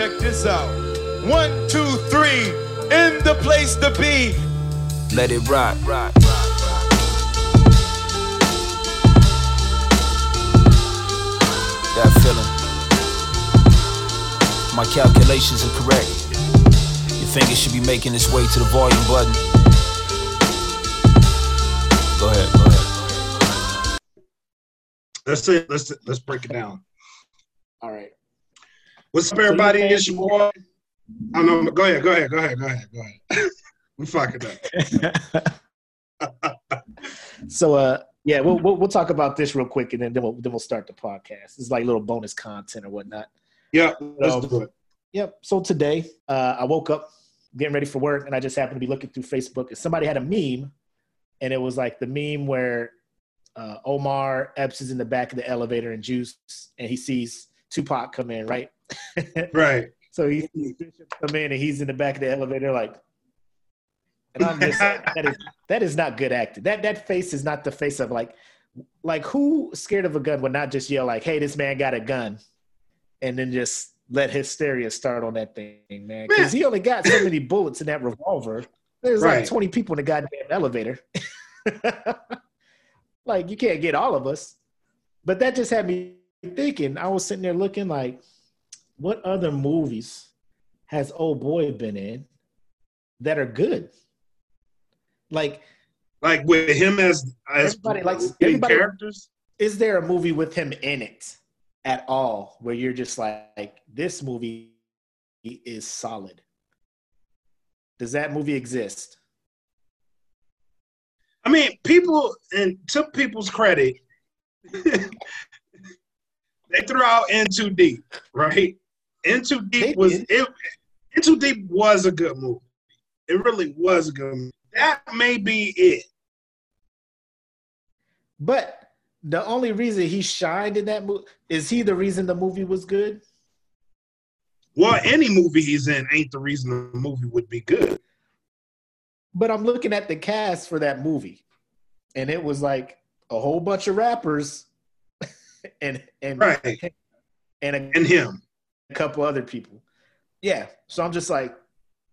Check this out. One, two, three, in the place to be. Let it rock, rock. That feeling. My calculations are correct. Your fingers should be making its way to the volume button. Let's see, let's let's break it down. All right. What's up, everybody? It's your boy. I know. Go ahead. Go ahead. Go ahead. Go ahead. Go ahead. we fucking up. so, uh, yeah, we'll, we'll, we'll talk about this real quick, and then then we'll then we'll start the podcast. It's like little bonus content or whatnot. Yeah, let's do it. Yep. So today, uh, I woke up getting ready for work, and I just happened to be looking through Facebook, and somebody had a meme, and it was like the meme where uh, Omar Epps is in the back of the elevator and Juice, and he sees Tupac come in, right? right. So he sees Bishop come in, and he's in the back of the elevator, like. And I'm just that is that is not good acting. That that face is not the face of like like who scared of a gun would not just yell like, "Hey, this man got a gun," and then just let hysteria start on that thing, man. Because he only got so many bullets in that revolver. There's right. like 20 people in the goddamn elevator. like you can't get all of us. But that just had me thinking. I was sitting there looking like, what other movies has old boy been in that are good? Like, like with him as as everybody likes everybody, characters. Is there a movie with him in it at all where you're just like, this movie is solid? Does that movie exist? I mean, people, and to people's credit, they threw out In Too Deep, right? In Too Deep was it. In Too Deep was a good movie. It really was a good movie. That may be it. But the only reason he shined in that movie is he the reason the movie was good? Well, any movie he's in ain't the reason the movie would be good. But I'm looking at the cast for that movie, and it was like a whole bunch of rappers, and and right. and, a, and him, a couple other people. Yeah, so I'm just like,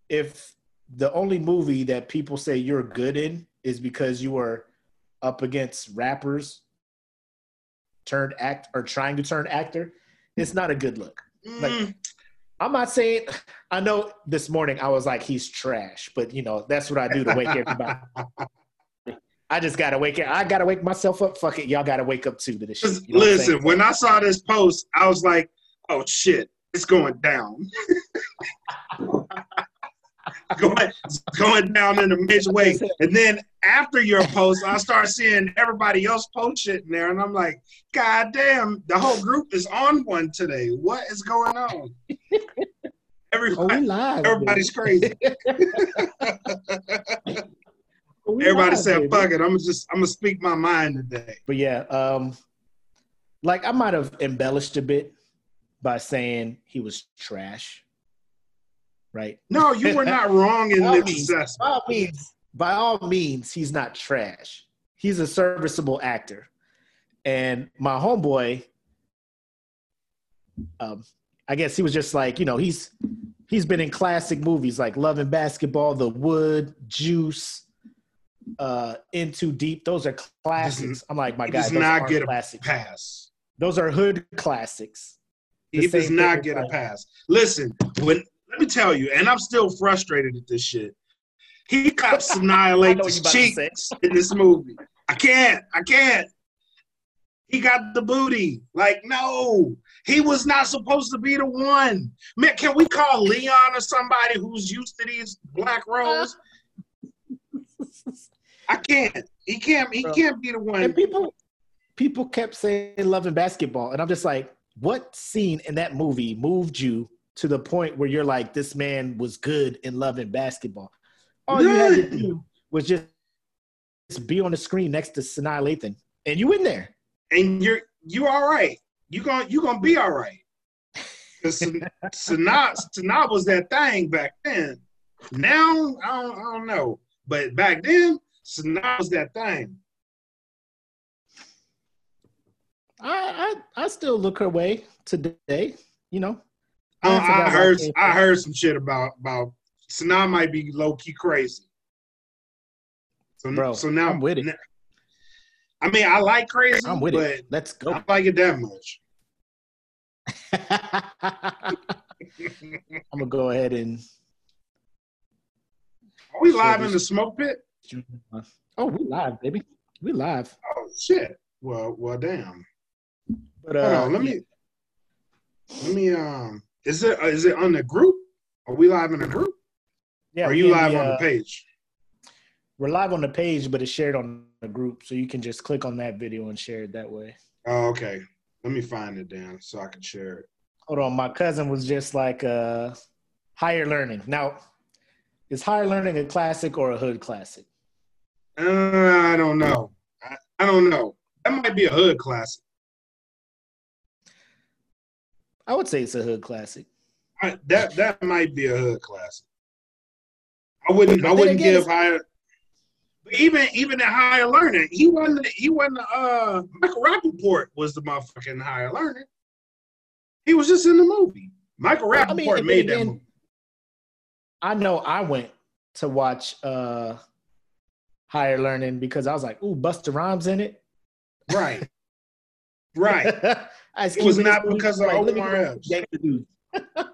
if the only movie that people say you're good in is because you are up against rappers turned act or trying to turn actor, it's not a good look. Mm. I'm not saying I know this morning I was like he's trash, but you know, that's what I do to wake everybody. I just gotta wake I gotta wake myself up. Fuck it. Y'all gotta wake up too to this shit. You know Listen, when I saw this post, I was like, oh shit, it's going down. going going down in the midway. And then after your post, I start seeing everybody else post shit in there, and I'm like, God damn, the whole group is on one today. What is going on? Everybody, oh, live, everybody's crazy. Everybody live, said, "Fuck it, I'm just I'm gonna speak my mind today." But yeah, um, like I might have embellished a bit by saying he was trash right? No, you were not wrong in this means, assessment. By all means, by all means, he's not trash. He's a serviceable actor. And my homeboy, um, I guess he was just like, you know, he's he's been in classic movies like Love and Basketball, The Wood, Juice, uh, In Too Deep. Those are classics. I'm like, my God, does not get a pass. Those are hood classics. The he does not get a pass. Listen, when let me tell you, and I'm still frustrated at this shit. He cops annihilate his cheeks in this movie. I can't. I can't. He got the booty. Like, no, he was not supposed to be the one. Man, can we call Leon or somebody who's used to these black roles? I can't. He can't. He can't be the one. And people, people kept saying "Love and Basketball," and I'm just like, what scene in that movie moved you to the point where you're like, this man was good in love and basketball. All you had to do was just, just be on the screen next to Sanaa Lathan, and you in there. And you're you all right. You going you gonna be all right. Because Sanaa was that thing back then. Now I don't, I don't know, but back then Sanaa was that thing. I I I still look her way today. You know. Uh, I heard I heard some shit about about Sanaa might be low key crazy. So, Bro, so now I'm with it. I mean, I like crazy. I'm with but it. Let's go. I like it that much. I'm gonna go ahead and. Are we live in the smoke pit? Oh, we live, baby. We live. Oh shit. Well, well, damn. But Hold uh, on, let me let me um. Is it is it on the group? Are we live in the group? yeah, Or are you live the, on the uh, page? We're live on the page, but it's shared on the group, so you can just click on that video and share it that way. Oh, okay. Let me find it down so I can share it. Hold on, my cousin was just like uh, higher learning. Now, is higher learning a classic or a hood classic? Uh, I don't know. I, I don't know. That might be a hood classic. I would say it's a hood classic. I, that that might be a hood classic. I wouldn't. But I wouldn't again, give higher. But even even at higher learning, he wasn't. He wasn't. Uh, Michael Rapaport was the motherfucking higher learning. He was just in the movie. Michael I mean, made that movie. I know I went to watch uh, higher learning because I was like, "Ooh, Busta Rhymes in it." Right. Right. Ice It was not because of Like, let me Omar go Epps. yank the dude.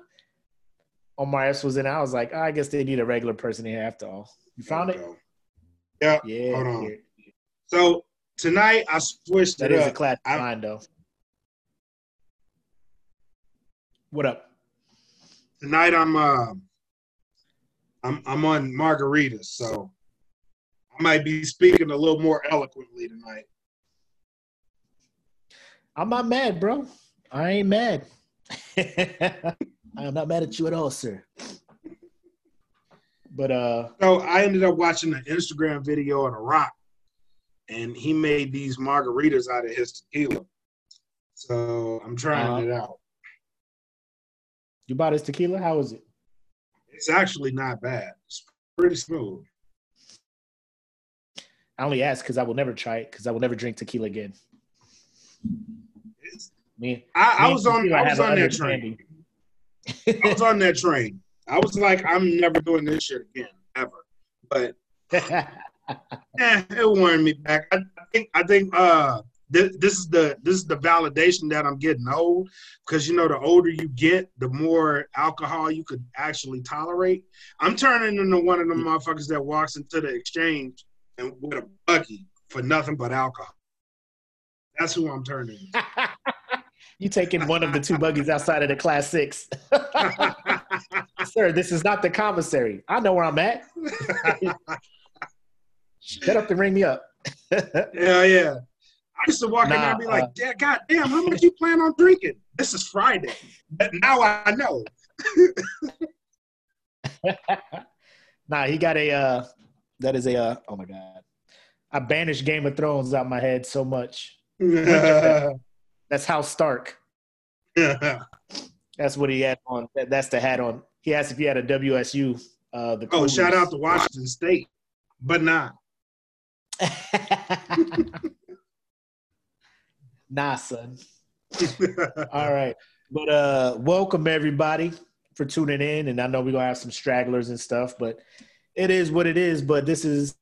Omar Epps was in. I was like, I guess they need a regular person here after all. You found it? Yeah. Yeah. Hold on. So tonight I switched That it is a up. classic I- line, though. What up? Tonight I'm uh, I'm I'm on margaritas, so I might be speaking a little more eloquently tonight. I'm not mad, bro. I ain't mad. I'm not mad at you at all, sir. But uh, So I ended up watching an Instagram video of The Rock, and he made these margaritas out of his tequila. So I'm trying Uh-huh. it out. you bought his tequila? How is it? It's actually not bad. It's pretty smooth. I only ask because I will never try it because I will never drink tequila again. Me, I, I was on I was on that train. I was on that train. I was like, I'm never doing this shit again, ever. But eh, it warmed me back. I, I think I think uh this, this is the this is the validation that I'm getting old because you know the older you get, the more alcohol you could actually tolerate. I'm turning into one of the motherfuckers that walks into the exchange and with a buggy for nothing but alcohol. That's who I'm turning. you taking one of the two buggies outside of the class six. Sir, this is not the commissary. I know where I'm at. Shut up and ring me up. Yeah, yeah. I used to walk in there and be like, uh, "Yeah, God damn, how much you plan on drinking? This is Friday. But now I know. nah, he got a uh that is a uh oh my god. I banished Game of Thrones out my head so much. That's House Stark. Yeah. That's what he had on. That, that's the hat on. He asked if he had a WSU. Uh, the oh, shout out to Washington State, but nah. nah, son. All right. But uh welcome everybody for tuning in. And I know we're gonna have some stragglers and stuff, but it is what it is. But this is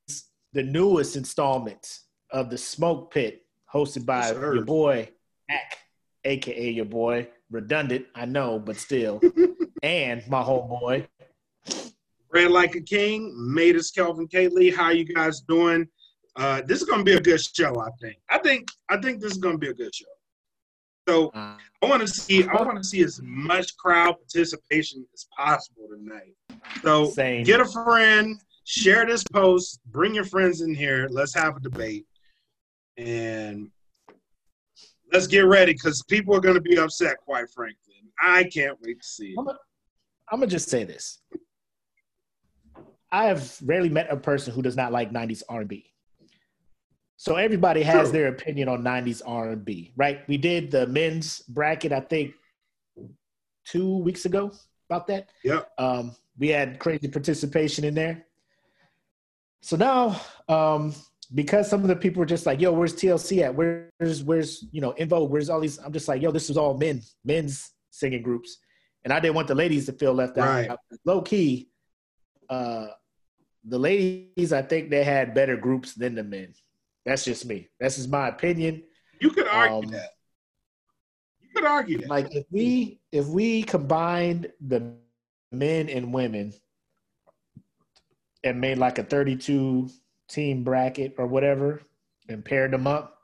the newest installment of the Smoke Pit, hosted by Yes, your boy Mac, aka your boy. Redundant, I know, but still. and my homeboy. Red like a king, made us Kelvin K. Lee. How you guys doing? Uh, this is gonna be a good show, I think. I think I think this is gonna be a good show. So Uh, I want to see I want to see as much crowd participation as possible tonight. So Same. get a friend, share this post, bring your friends in here. Let's have a debate, and let's get ready because people are going to be upset. Quite frankly, I can't wait to see it. I'm gonna just say this. I have rarely met a person who does not like 90s R&B. So everybody has True. their opinion on 90s R&B, right? We did the men's bracket, I think, two weeks ago about that. Yeah. Um, we had crazy participation in there. So now um, because some of the people were just like, "Yo, where's TLC at? Where's where's you know Vogue? Where's all these?" I'm just like, "Yo, this is all men, men's singing groups," and I didn't want the ladies to feel left out. Low key, uh, the ladies, I think they had better groups than the men. That's just me. That's just my opinion. You could argue Um, that. You could argue that. Like if we if we combined the men and women and made like a 32 team bracket or whatever and paired them up,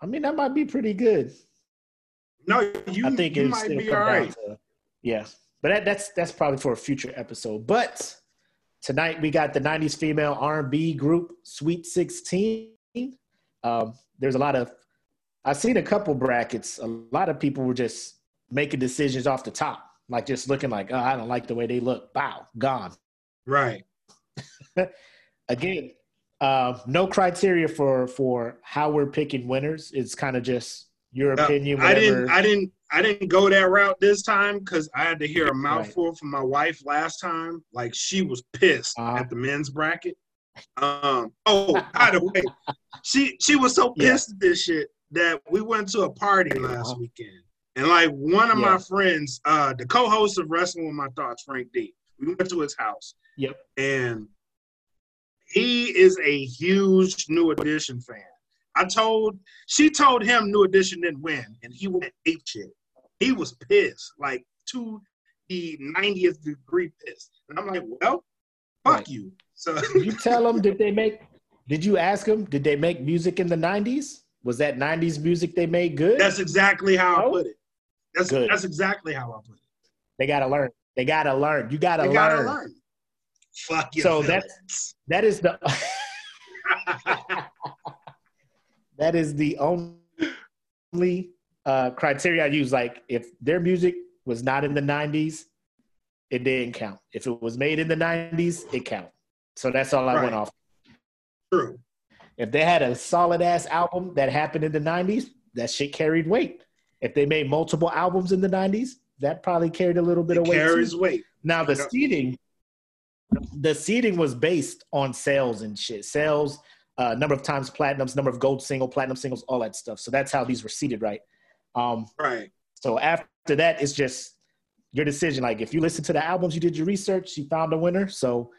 I mean that might be pretty good. no, you, I think you it might still be all to yeah. But that, that's that's probably for a future episode. But tonight we got the '90s female R&B group Sweet 16. Um, there's a lot of I've seen a couple brackets. A lot of people were just making decisions off the top, like just looking like, oh, I don't like the way they look. Bow, gone. Right. Again, uh, no criteria for for how we're picking winners. It's kind of just your Uh, opinion. I didn't. I didn't. I didn't go that route this time because I had to hear a mouthful from my wife last time. Like she was pissed Uh-huh. at the men's bracket. Um. Oh, by the way, she she was so Yeah. pissed at this shit that we went to a party last Uh-huh. weekend, and like one of Yeah. my friends, uh, the co-host of Wrestling with My Thoughts, Frank D. We went to his house. Yep. And he is a huge New Edition fan. I told she told him New Edition didn't win, and he went ape shit. He was pissed, like to the 90th degree pissed. And I'm like, well, fuck Right. you. So Did you tell them? Did they make? Did you ask them? Did they make music in the '90s? Was that '90s music they made good? that's exactly how I put it. That's Good. that's exactly how I put it. they gotta learn. They gotta learn. You gotta, learn. gotta learn. Fuck you. So that's- That is the that is the only uh, criteria I use. Like, if their music was not in the '90s, it didn't count. If it was made in the '90s, it count. So that's all I went off. true. If they had a solid ass album that happened in the 90s, that shit carried weight. If they made multiple albums in the 90s, that probably carried a little bit It of weight. carries too. weight. Now the seating, the seating was based on sales and shit. Sales, uh, number of times platinums, number of gold single, platinum singles, all that stuff. So that's how these were seated, right? Um, Right. so after that, it's just your decision. Like if you listen to the albums, you did your research, you found a winner. So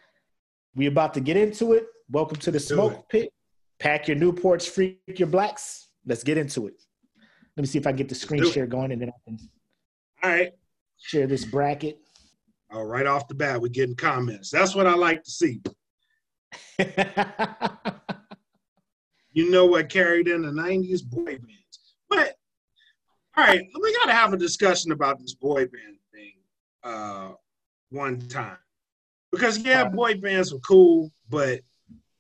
we about to get into it. Welcome to the Let's smoke pit. Pack your Newports, freak your blacks. Let's get into it. Let me see if I can get the screen share going, and then I can All right. share this bracket. Oh, right off the bat, we're getting comments. That's what I like to see. You know what carried in the 90s? Boy bands. But, all right, we got to have a discussion about this boy band thing uh, one time. Because, yeah, boy bands were cool, but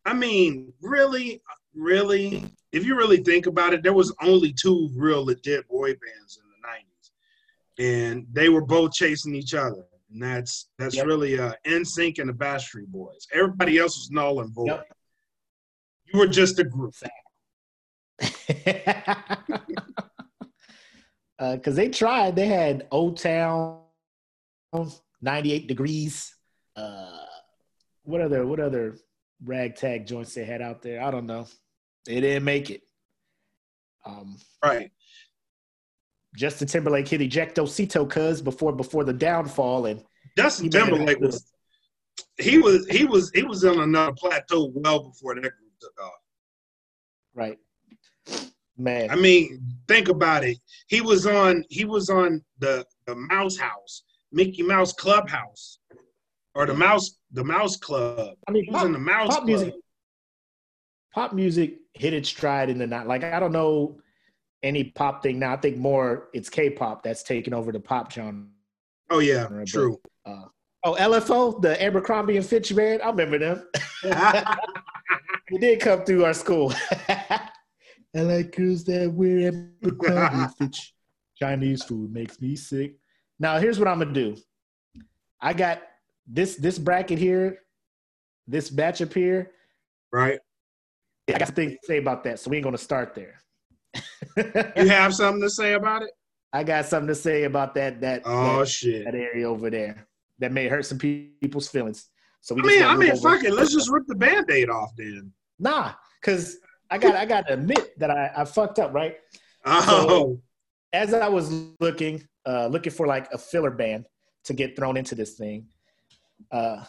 I mean, really, really, if you really think about it, there was only two real legit boy bands in the 90s. And they were both chasing each other. And that's that's Yep. really uh NSYNC and the Backstreet Boys. Everybody else was null and void. Yep. You were just a group. because Uh, they tried. They had O-Town, 98 Degrees. Uh, what other what other ragtag joints they had out there? I don't know. They didn't make it. Um, Right. Justin Timberlake hit Ejectocito cuz before before the downfall, and Justin He made it Timberlake was he was he was he was on another plateau well before that group took off. right, man, I mean, think about it. He was on he was on the the Mouse House, Mickey Mouse Clubhouse, or the Mouse the Mouse Club. I mean, He was in the Mouse pop Club. music- pop music hit its stride in the night. Like I don't know any pop thing now. I think more it's K-pop that's taking over the pop genre. Oh yeah, But- true. Uh, oh, LFO, the Abercrombie and Fitch band. I remember them. They did come through our school. I like girls that wear Abercrombie and Fitch. Chinese food makes me sick. Now, here's what I'm gonna do. I got this this bracket here, this matchup here. right. I got something to say about that, so we ain't gonna start there. You have something to say about it? I got something to say about that that Oh that, shit. that area over there that may hurt some people's feelings. So we I mean, I mean, fuck it. Let's just rip the band-aid off then. Nah, because I got I got to admit that I, I fucked up, right? Oh, So- As I was looking, uh, looking for like a filler band to get thrown into this thing, uh,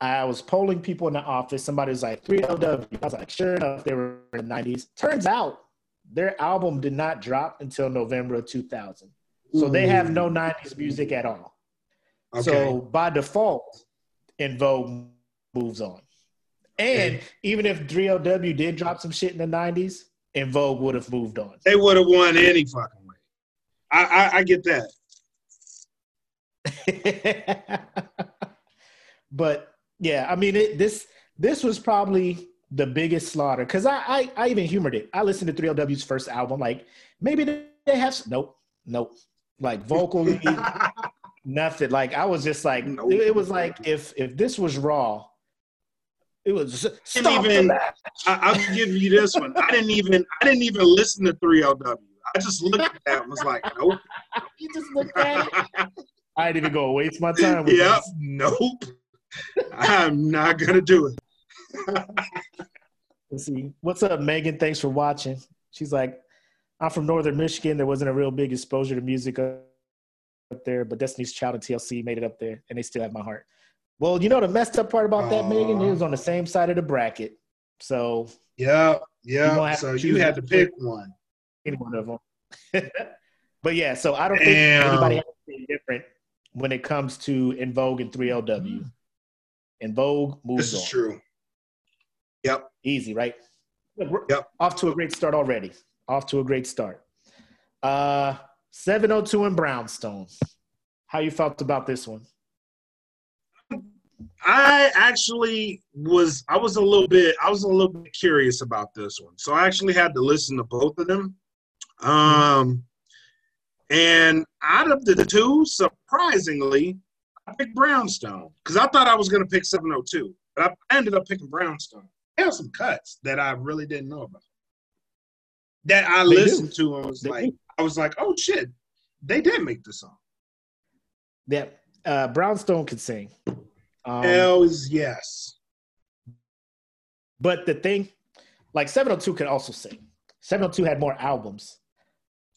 I was polling people in the office. Somebody was like 3LW. I was like, sure enough, they were in the 90s. Turns out their album did not drop until November of 2000. So they have no 90s music at all. okay. So by default, En Vogue moves on. And even if 3LW did drop some shit in the 90s, En Vogue would have moved on. they would have won any fucking way. I, I, I get that. but yeah, I mean, it, this this was probably the biggest slaughter because I, I I even humored it. I listened to 3LW's first album, like maybe they have nope, nope, like vocally nothing. Like I was just like Nope. it, it was like if if this was raw, it was Didn't stop even- match. I, I'll give you this one. I didn't even I didn't even listen to 3LW. I just looked at that and was like, nope. You just looked at it. I didn't even go waste my time with yep, this. nope. I'm not gonna do it. Let's see. What's up, Megan? Thanks for watching. She's like, I'm from Northern Michigan. There wasn't a real big exposure to music up there, but Destiny's Child and TLC made it up there, and they still have my heart. Well, you know the messed up part about that, Megan, it was on the same side of the bracket. So yeah, You gonna yep. have So you had to pick one. any one of them. but yeah, so I don't think anybody has anything different when it comes to En Vogue and 3LW. En Vogue moves This is on. true. Yep. Easy, right? Yep. Off to a great start already. Off to a great start. Uh 702 in Brownstone. How you felt about this one? I actually was I was a little bit I was a little bit curious about this one. So I actually had to listen to both of them. Um and out of the two, surprisingly, I picked Brownstone because I thought I was gonna pick 702, but I ended up picking Brownstone. There are some cuts that I really didn't know about. That I They listened do. to and was They like, do. I was like, oh shit, they did make the song. Yeah, uh, Brownstone could sing. Um, Hells yes. but the thing, like 702 could also sing. 702 had more albums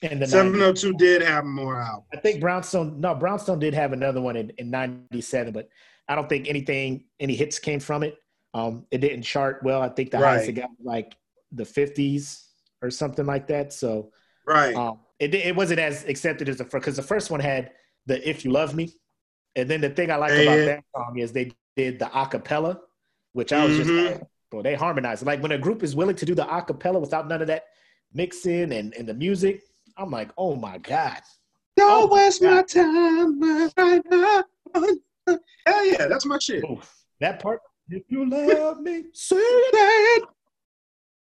in the 90s. 702 did have more albums. I think Brownstone, no, Brownstone did have another one in, in 97, but I don't think anything, any hits came from it. Um, it didn't chart well. I think the highest it got was like the 50s or something like that. So Right. um, it, it wasn't as accepted as the first, because the first one had the If You Love Me. And then the thing I like about that song is they did the acapella, which I was just Mhm. like, bro, they harmonized. Like when a group is willing to do the acapella without none of that mixing and, and the music, I'm like, oh my God. Don't Oh, waste God. my time right now. Hell yeah, that's my shit. Oof. That part, if you love me, say it,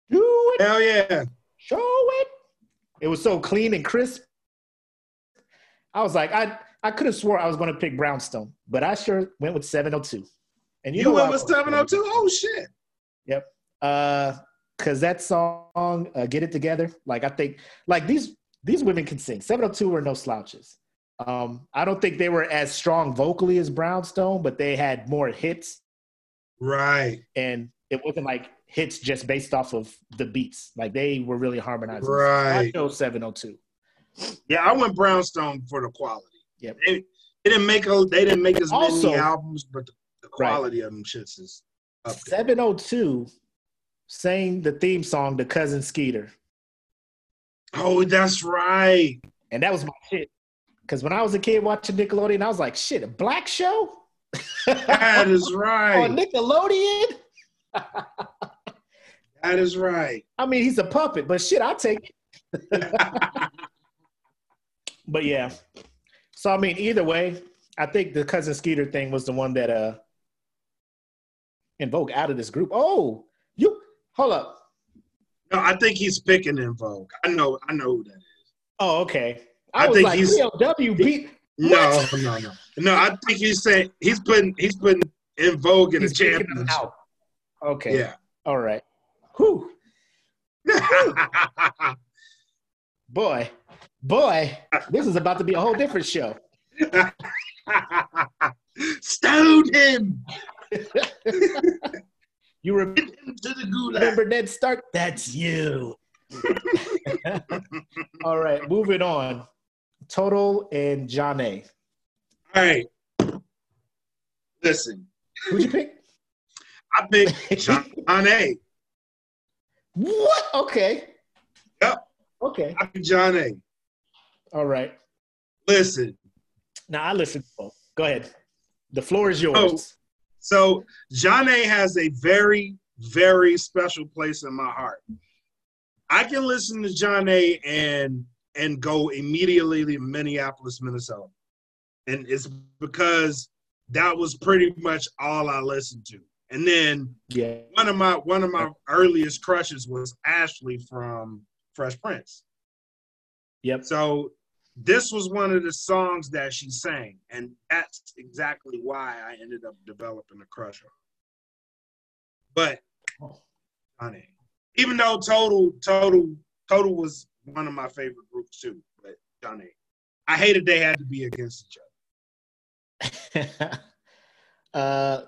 do it, Hell yeah. show it. It was so clean and crisp. I was like, I I could have swore I was going to pick Brownstone, but I sure went with 702. And You, know went with 702? Oh shit. Yep. Uh, cause that song, uh, "Get It Together," like I think, like these these women can sing. 702 were no slouches. Um, I don't think they were as strong vocally as Brownstone, but they had more hits Right. and it wasn't like hits just based off of the beats. Like they were really harmonizing. I Right. chose 702. Yeah, I went Brownstone for the quality. Yeah. They, they didn't make a, they didn't make as Also- many albums, but the, the Right. quality of them shits is up there. 702 sang the theme song to Cousin Skeeter. Oh, that's right. And that was my shit. Because when I was a kid watching Nickelodeon, I was like, shit, a black show? That is On right. Nickelodeon? That is right. I mean, he's a puppet, but shit, I'll take it. But yeah. So I mean, either way, I think the cousin Skeeter thing was the one that uh invoked out of this group. Oh, you hold up. No, I think he's picking En Vogue. I know, I know who that is. Oh, okay. I, I was think like, he's- PLW beat. No, no, no, no. I think he's saying he's putting he's putting En Vogue in He's the championship. out. Okay. Yeah. All right. Whew. Boy, boy, this is about to be a whole different show. Stone him. You re- Get him to the gulag. remember Ned Stark? That's you. All right, moving on. Total and Zhané. All right. Listen, Who'd you pick? I picked John A. What? Okay. Yep. Okay. I picked Zhané. All right. Listen, Now I listen. to. Go ahead. The floor is yours. so Zhané has a very, very special place in my heart. I can listen to Zhané and and go immediately to Minneapolis, Minnesota. And it's because that was pretty much all I listened to. And then Yeah. one of my one of my earliest crushes was Ashley from Fresh Prince. Yep. So this was one of the songs that she sang, and that's exactly why I ended up developing a crush on. her. But oh. honey, even though Total Total Total was one of my favorite groups too, but Johnny, I hated they had to be against each other. uh,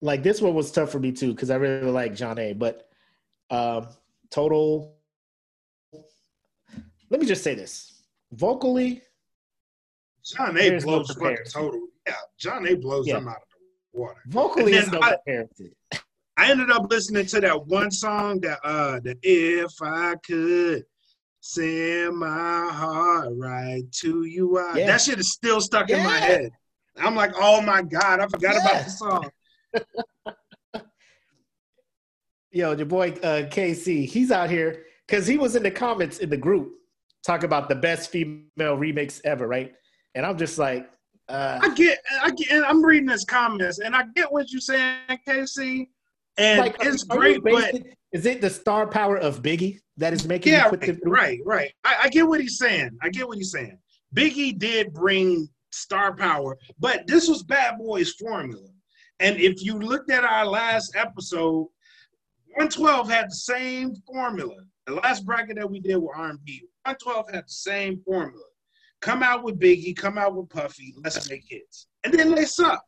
like this one was tough for me too because I really like Zhané. But um, total. Let me just say this: vocally, Zhané There's no blows fucking. Total. Yeah, Zhané blows Yeah. them out of the water. vocally is no I- comparison. I ended up listening to that one song that uh that if I could send my heart right to you. I, Yeah. That shit is still stuck in my head. I'm like, oh my God, I forgot about the song. Yo, your boy uh, KC, he's out here because he was in the comments in the group talking about the best female remix ever, right? And I'm just like, uh, I get I get and I'm reading his comments and I get what you're saying, KC. And like, it's are great, but basing- is it the star power of Biggie that is making yeah, right, right, right. I, I get what he's saying. I get what he's saying. Biggie did bring star power, but this was Bad Boy's formula. And if you looked at our last episode, 112 had the same formula. The last bracket that we did with R&B, 112 had the same formula. Come out with Biggie, come out with Puffy, let's make hits. And then they suck.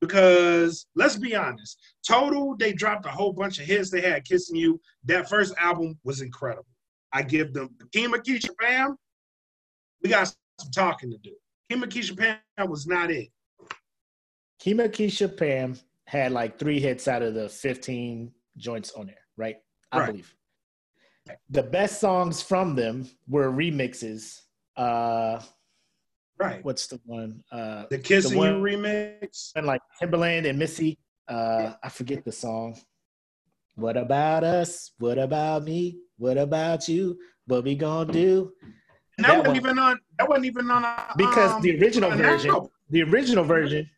Because let's be honest, Total, they dropped a whole bunch of hits. They had Kissing You. That first album was incredible. I give them Kima Keisha Pam. We got some talking to do. Kima Keisha Pam was not it. Kima Keisha Pam had like three hits out of the 15 joints on there, right? I Right. believe. The best songs from them were remixes. Uh, Right. what's the one? Uh, The Kissing one- You remix. and like Timbaland and Missy. Uh, I forget the song. What about us? What about me? What about you? What we gonna do? And that, That wasn't one. even on. That wasn't even on. uh, Because um, the original version, album. the original version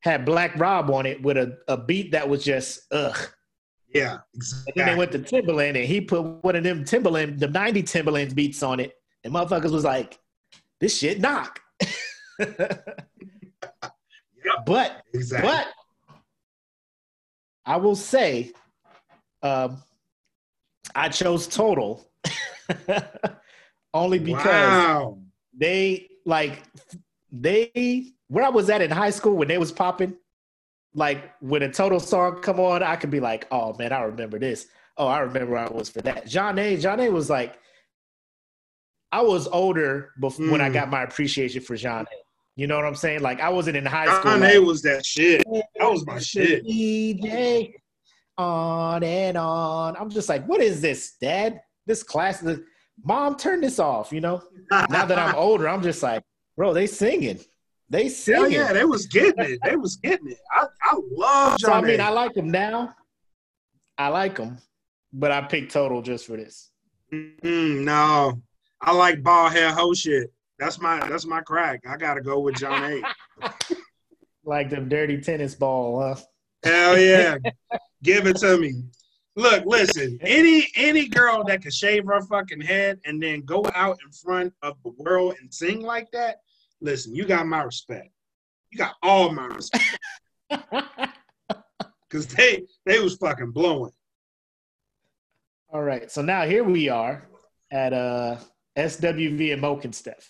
had Black Rob on it with a, a beat that was just ugh. Yeah, And exactly. then they went to Timbaland and he put one of them Timbaland, the 90 Timbaland beats on it. And motherfuckers was like, this shit knock. But exactly. But I will say, um, I chose total only because wow. they like they where I was at in high school when they was popping. Like when a total song come on, I could be like, "Oh man, I remember this. Oh, I remember I was for that." Zhané. John A. was like, I was older before when I Mm. got my appreciation for Zhané. You know what I'm saying? Like I wasn't in high school. John like, was that shit. That was my shit. DJ on and on. I'm just like, what is this, Dad? This class, the, Mom, turn this off. You know. Now that I'm older, I'm just like, bro, they singing, they Hell singing. yeah, they was getting it. They was getting it. I, I love so I mean, A. I like them now. I like them, but I picked total just for this. Mm, no, I like ball hair hoe shit. That's my that's my crack. I gotta go with John A. Like them dirty tennis ball, huh? Hell yeah, give it to me. Look, listen. Any any girl that can shave her fucking head and then go out in front of the world and sing like that, listen, you got my respect. You got all my respect because they they was fucking blowing. All right, so now here we are at uh SWV and Mokenstef.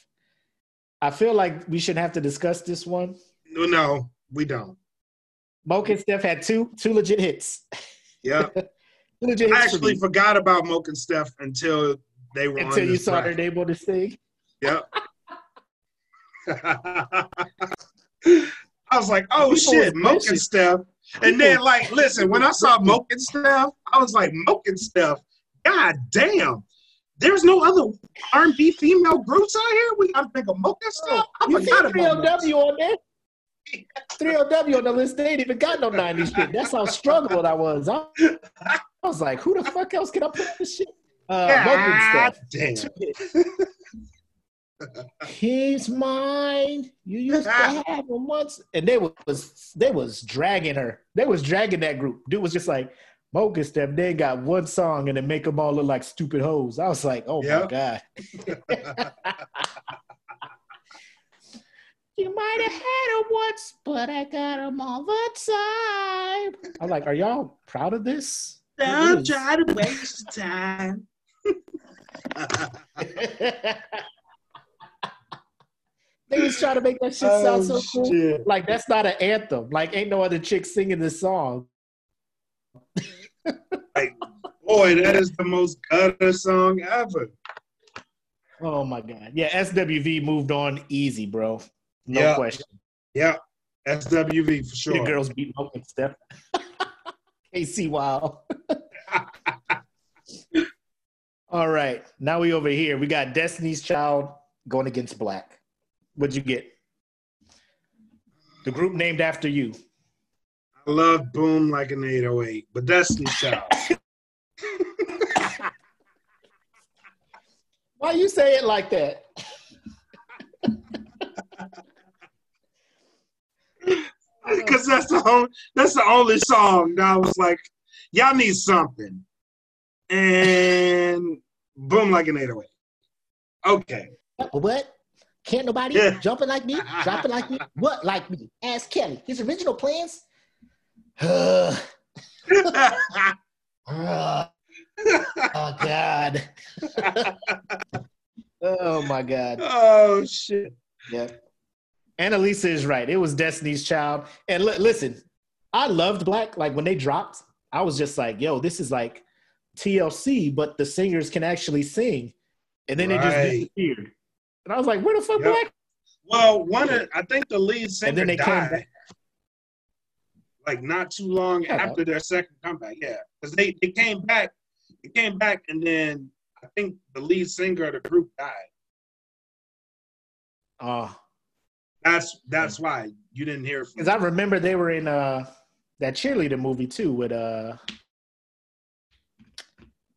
I feel like we should have to discuss this one. No, no, we don't. Mokenstef had two two legit hits. Yeah. legit I hits actually forgot about Mokenstef until they were until you saw their bracket. name on thing. Yep. I was like, oh shit, was Moke and vicious. Steph. And then like, listen, when I saw Mokenstef, I was like, Mokenstef, god damn. There's no other R&B female groups out here. We gotta think of Mokenstef. I You see forgot about 3LW on there? 3LW on the list. They ain't even got no 90s shit. That's how struggled I was. I, I was like, who the fuck else can I put this shit? Uh, God damn. He's mine. You used to have him once, and they was they was dragging her. They was dragging that group. Dude was just like, Mokenstef. They got one song and they make them all look like stupid hoes. I was like, oh my god. You might have had him once, but I got him all the time. I'm like, are y'all proud of this? It Don't try to waste your time. they was trying to make that shit sound oh, so cool. Like that's not an anthem. Like ain't no other chick singing this song. Boy, that is the most gutter song ever. Oh my god. Yeah, SWV moved on easy, bro. No Yeah. question. Yeah, SWV for sure. The girls beat Mokenstef. KC Wild. All right. Now we over here. We got Destiny's Child going against Blaque. What'd you get? The group named after you. I love Boom like an 808, but Destiny Child. Why you say it like that? Because that's the only that's the only song that I was like, y'all need something. And boom like an 808. Okay. What? Can't nobody Yeah. jumping like me, dropping like me? What like me? Ask Kelly. His original plans? Uh, oh God. oh my God. oh shit. Yeah. Annalisa is right. It was Destiny's Child. And li- listen, I loved Blaque. Like when they dropped, I was just like, yo, this is like TLC, but the singers can actually sing. And then they just disappeared. And I was like, where the fuck Yep. Blaque? Well, one of I think the lead singer And then they came died. back. Like not too long Yeah. after their second comeback. Yeah. Because they, they came back, they came back, and then I think the lead singer of the group died. Oh, That's that's why you didn't hear because I remember they were in uh that cheerleader movie too with uh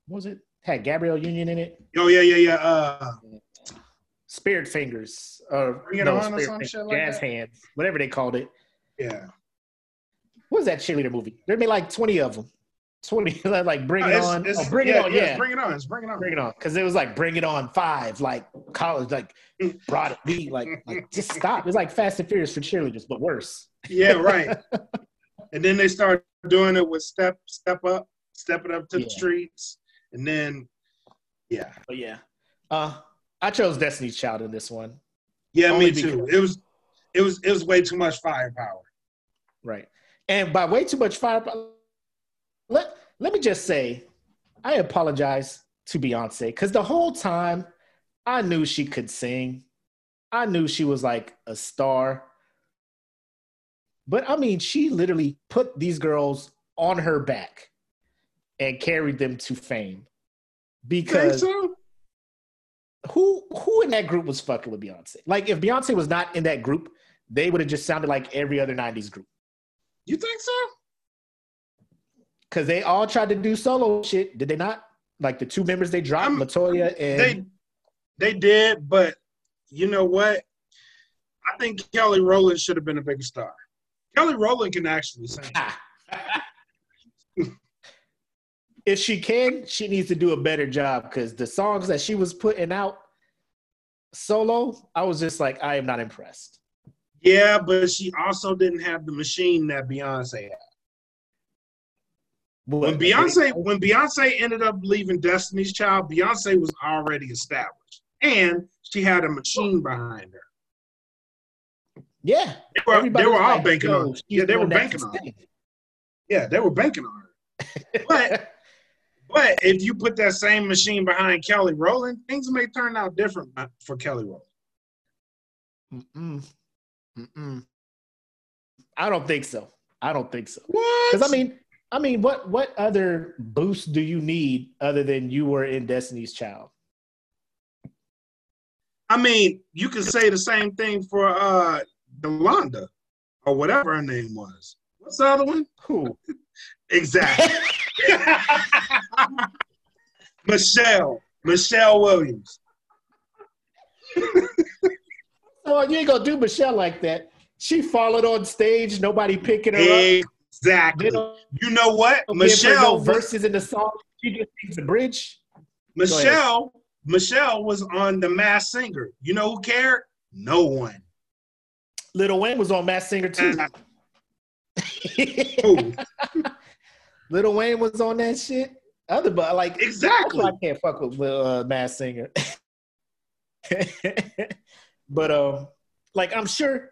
what was it? Had Gabrielle Union in it. Oh yeah, yeah, yeah. Uh Spirit Fingers or Bring It no, On or Spirit some Fingers, shit like Jazz that? Hands, whatever they called it. yeah. What was that cheerleader movie? There made like twenty of them. Twenty like Bring It It's- On. it's- oh, bring It On, yeah, yeah. Bring it on. It's bring it on. Bring It On, because it was like Bring It On Five, like college, like brought it beat, like like just stop. It's like Fast and Furious for cheerleaders, but worse. Yeah, right. and then they started doing it with step, step up, step it up to Yeah. the streets, and then yeah, But yeah, uh, I chose Destiny's Child in this one. yeah, Only me too. It was, it was, it was way too much firepower. Right. And by way too much fire, let, let me just say, I apologize to Beyonce because the whole time I knew she could sing. I knew she was like a star. But I mean, she literally put these girls on her back and carried them to fame. Because so? who who in that group was fucking with Beyonce? Like if Beyonce was not in that group, they would have just sounded like every other 90s group. You think so? Because they all tried to do solo shit, did they not? Like the two members they dropped, I'm- Latoya and They, they did, but you know what? I think Kelly Rowland should have been a bigger star. Kelly Rowland can actually sing. if she can, she needs to do a better job because the songs that she was putting out solo, I was just like, I am not impressed. Yeah, but she also didn't have the machine that Beyonce had. But When Beyonce when Beyonce ended up leaving Destiny's Child, Beyonce was already established, and she had a machine behind her. Yeah, They were, they were all banking on. she's Yeah, they were banking on. stay." Yeah, they were banking on her. But but if you put that same machine behind Kelly Rowland, things may turn out different for Kelly Rowland. Mm-mm. Mm-mm. I don't think so. I don't think so. What? Because I mean, I mean, what what other boost do you need other than you were in Destiny's Child? I mean, you can say the same thing for uh Delonda or whatever her name was. What's the other one? Who? Exactly. Michelle. Michelle Williams. You ain't gonna do Michelle like that. She followed on stage, nobody picking her up. Exactly. You know what? Michelle no verses in the song. She just sings the bridge. Michelle Michelle was on the Masked Singer. You know who cared? No one. Lil Wayne was on Masked Singer too. Who? Lil Wayne was on that shit. Other but like exactly. I can't fuck with uh, Masked Singer. but um, like I'm sure,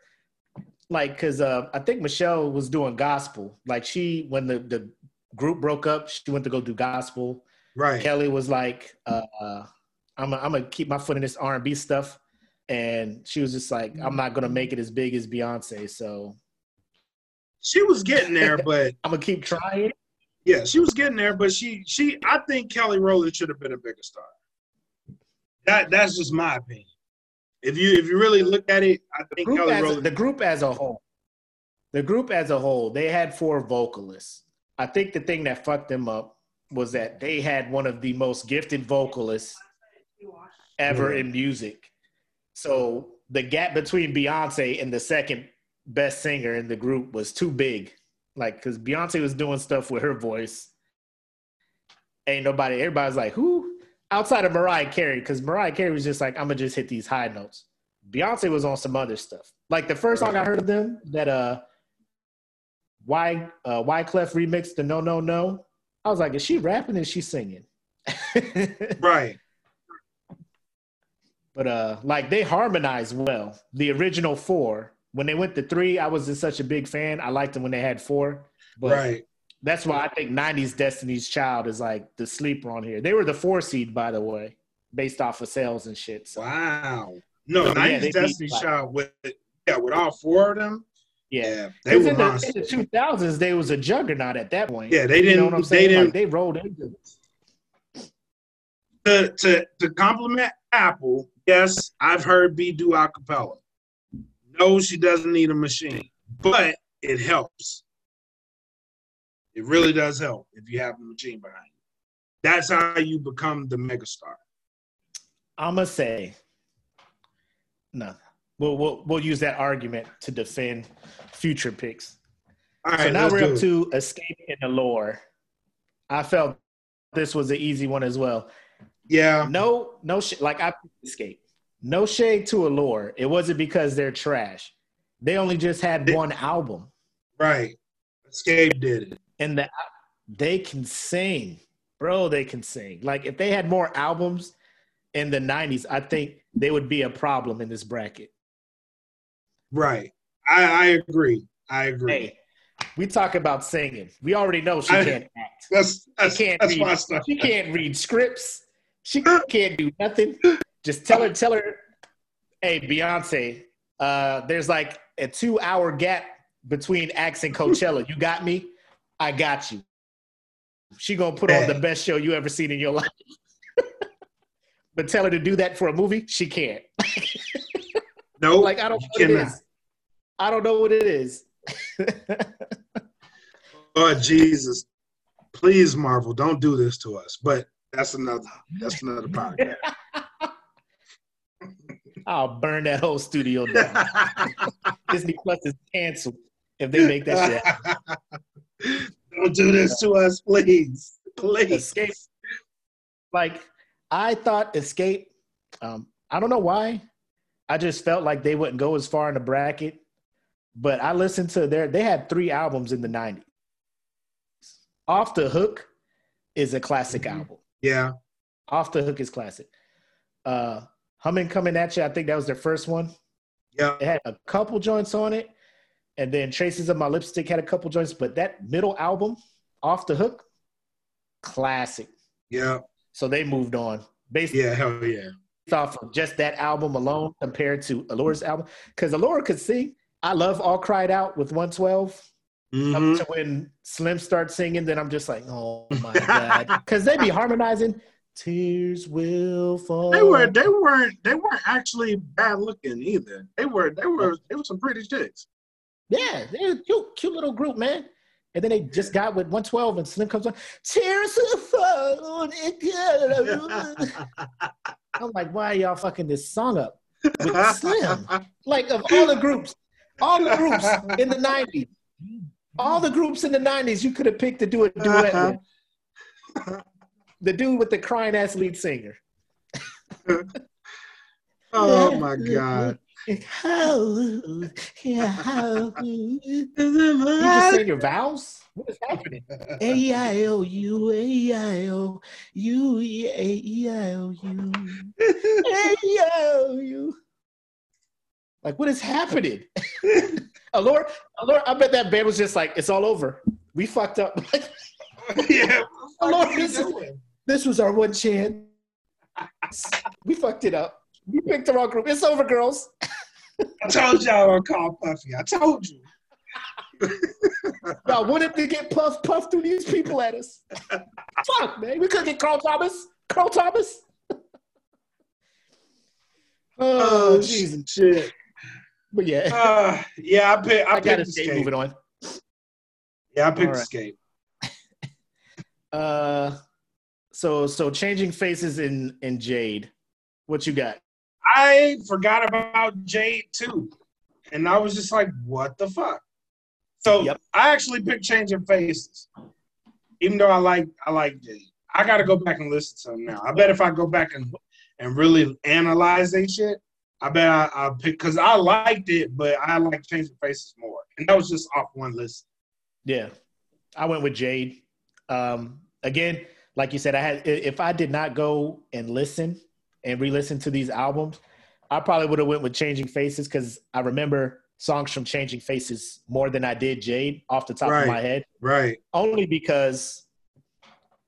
like, cause uh, I think Michelle was doing gospel. Like she, when the the group broke up, she went to go do gospel. Right. Kelly was like, uh, uh, "I'm i I'm gonna keep my foot in this R and B stuff," and she was just like, "I'm not gonna make it as big as Beyonce, so She was getting there, but I'm gonna keep trying." yeah, she was getting there, but she she I think Kelly Rowland should have been a bigger star. That that's just my opinion. If you if you really look at it, I think group Kelly as, the group as a whole, the group as a whole, they had four vocalists. I think the thing that fucked them up was that they had one of the most gifted vocalists ever Yeah. in music. So the gap between Beyonce and the second best singer in the group was too big. Like, because Beyonce was doing stuff with her voice. Ain't nobody, everybody's like, who? Outside of Mariah Carey, because Mariah Carey was just like, I'm gonna just hit these high notes. Beyonce was on some other stuff. Like the first song I heard of them that uh why uh Wyclef remixed the No No No. I was like, is she rapping? Is she singing? right. but uh like they harmonized well. The original four. When they went to three, I wasn't such a big fan. I liked them when they had four. But right. That's why I think 90s Destiny's Child is like the sleeper on here. They were the four seed, by the way, based off of sales and shit. So Wow. No, So, yeah, 90s beat, Child with yeah, with all four of them. yeah. They were in, the, in the 2000s, they was a juggernaut at that point. Yeah, they You know didn't- what I'm they didn't- Like, they rolled into To to to compliment Apple, yes, I've heard B do a cappella. No, she doesn't need a machine, but it helps. It really does help if you have a machine behind you. That's how you become the megastar. I'm gonna say no. We'll, we'll we'll use that argument to defend future picks. All right, so now we're up to Xscape in Allure. I felt this was an easy one as well. yeah, No, no shit. Like I Xscape. No shade to Allure. It wasn't because they're trash. They only just had They- one album, right. Xscape did it. And the, they can sing, bro. They can sing. Like if they had more albums in the '90s, I think they would be a problem in this bracket. Right. I, I agree. I agree. Hey, we talk about singing. We already know she I- can't act. That's that's, can't that's read. my stuff. She can't read scripts. She can't do nothing. Just tell her, tell her, hey, Beyonce, uh, there's like a two hour gap between acts and Coachella. You got me? I got you. She gonna put on the best show you ever seen in your life. but tell her to do that for a movie, she can't. Nope. Like I don't know what it cannot. is. I don't know what it is. Oh Jesus. Please, Marvel, don't do this to us. But that's another that's another podcast. I'll burn that whole studio down. Disney Plus is canceled if they make that shit. Don't do this to us, please. Please. Xscape. Like I thought, Xscape. Um, I don't know why. I just felt like they wouldn't go as far in the bracket. But I listened to their. They had three albums in the '90s. Off the Hook is a classic Mhm. album. Yeah. Off the Hook is classic. Uh, Humming Coming at You. I think that was their first one. Yeah. It had a couple joints on it, and then Traces of My Lipstick had a couple joints, but that middle album, Off the Hook, classic. Yeah. So they moved on. Based Yeah. Hell yeah. off of just that album alone compared to Allure's album. Because Allure could sing. I love All Cried Out with 112. Mhm. Up to when Slim starts singing, then I'm just like, oh my God. Because they be harmonizing. Tears will fall. They were they weren't they weren't actually bad looking either. They were they were they were some pretty chicks. Yeah, they're a cute, cute little group, man. And then they just got with 112 and Slim comes on. Tears will fall. I'm like, why are y'all fucking this song up with Slim? Like of all the groups, all the groups in the 90s, all the groups in the 90s you could have picked to do a duet uh-huh. with. The dude with the crying ass lead singer. oh my god. You just saying your vowels? What is happening? A I O U A I O U E A E I O U A I O U. Like what is happening? Allure, Allure, I bet that band was just like, it's all over. We fucked up. yeah. Allure, this, is- this was our one chance. We fucked it up. We picked the wrong group. It's over, girls. I told y'all I call Puffy. I told you. Y'all wanted to get puff puff through these people at us. Fuck, man. We couldn't get Carl Thomas. Carl Thomas. oh, Jesus. shit. But yeah, Uh, yeah, I picked. I, I got stay Xscape. moving on. Yeah, I picked right. Xscape. Uh, so so changing faces in in Jade. What you got? I forgot about Jade too, and I was just like, "What the fuck?" So Yep. I actually picked Changing Faces, even though I like I like Jade. I got to go back and listen to them now. I bet if I go back and and really analyze that shit, I bet I, I'll pick because I liked it, but I like Changing Faces more, and that was just off one list. Yeah, I went with Jade. Um, again, like you said, I had if I did not go and listen and re-listen to these albums, I probably would have went with Changing Faces because I remember songs from Changing Faces more than I did Jade off the top Right. of my head. Right. Only because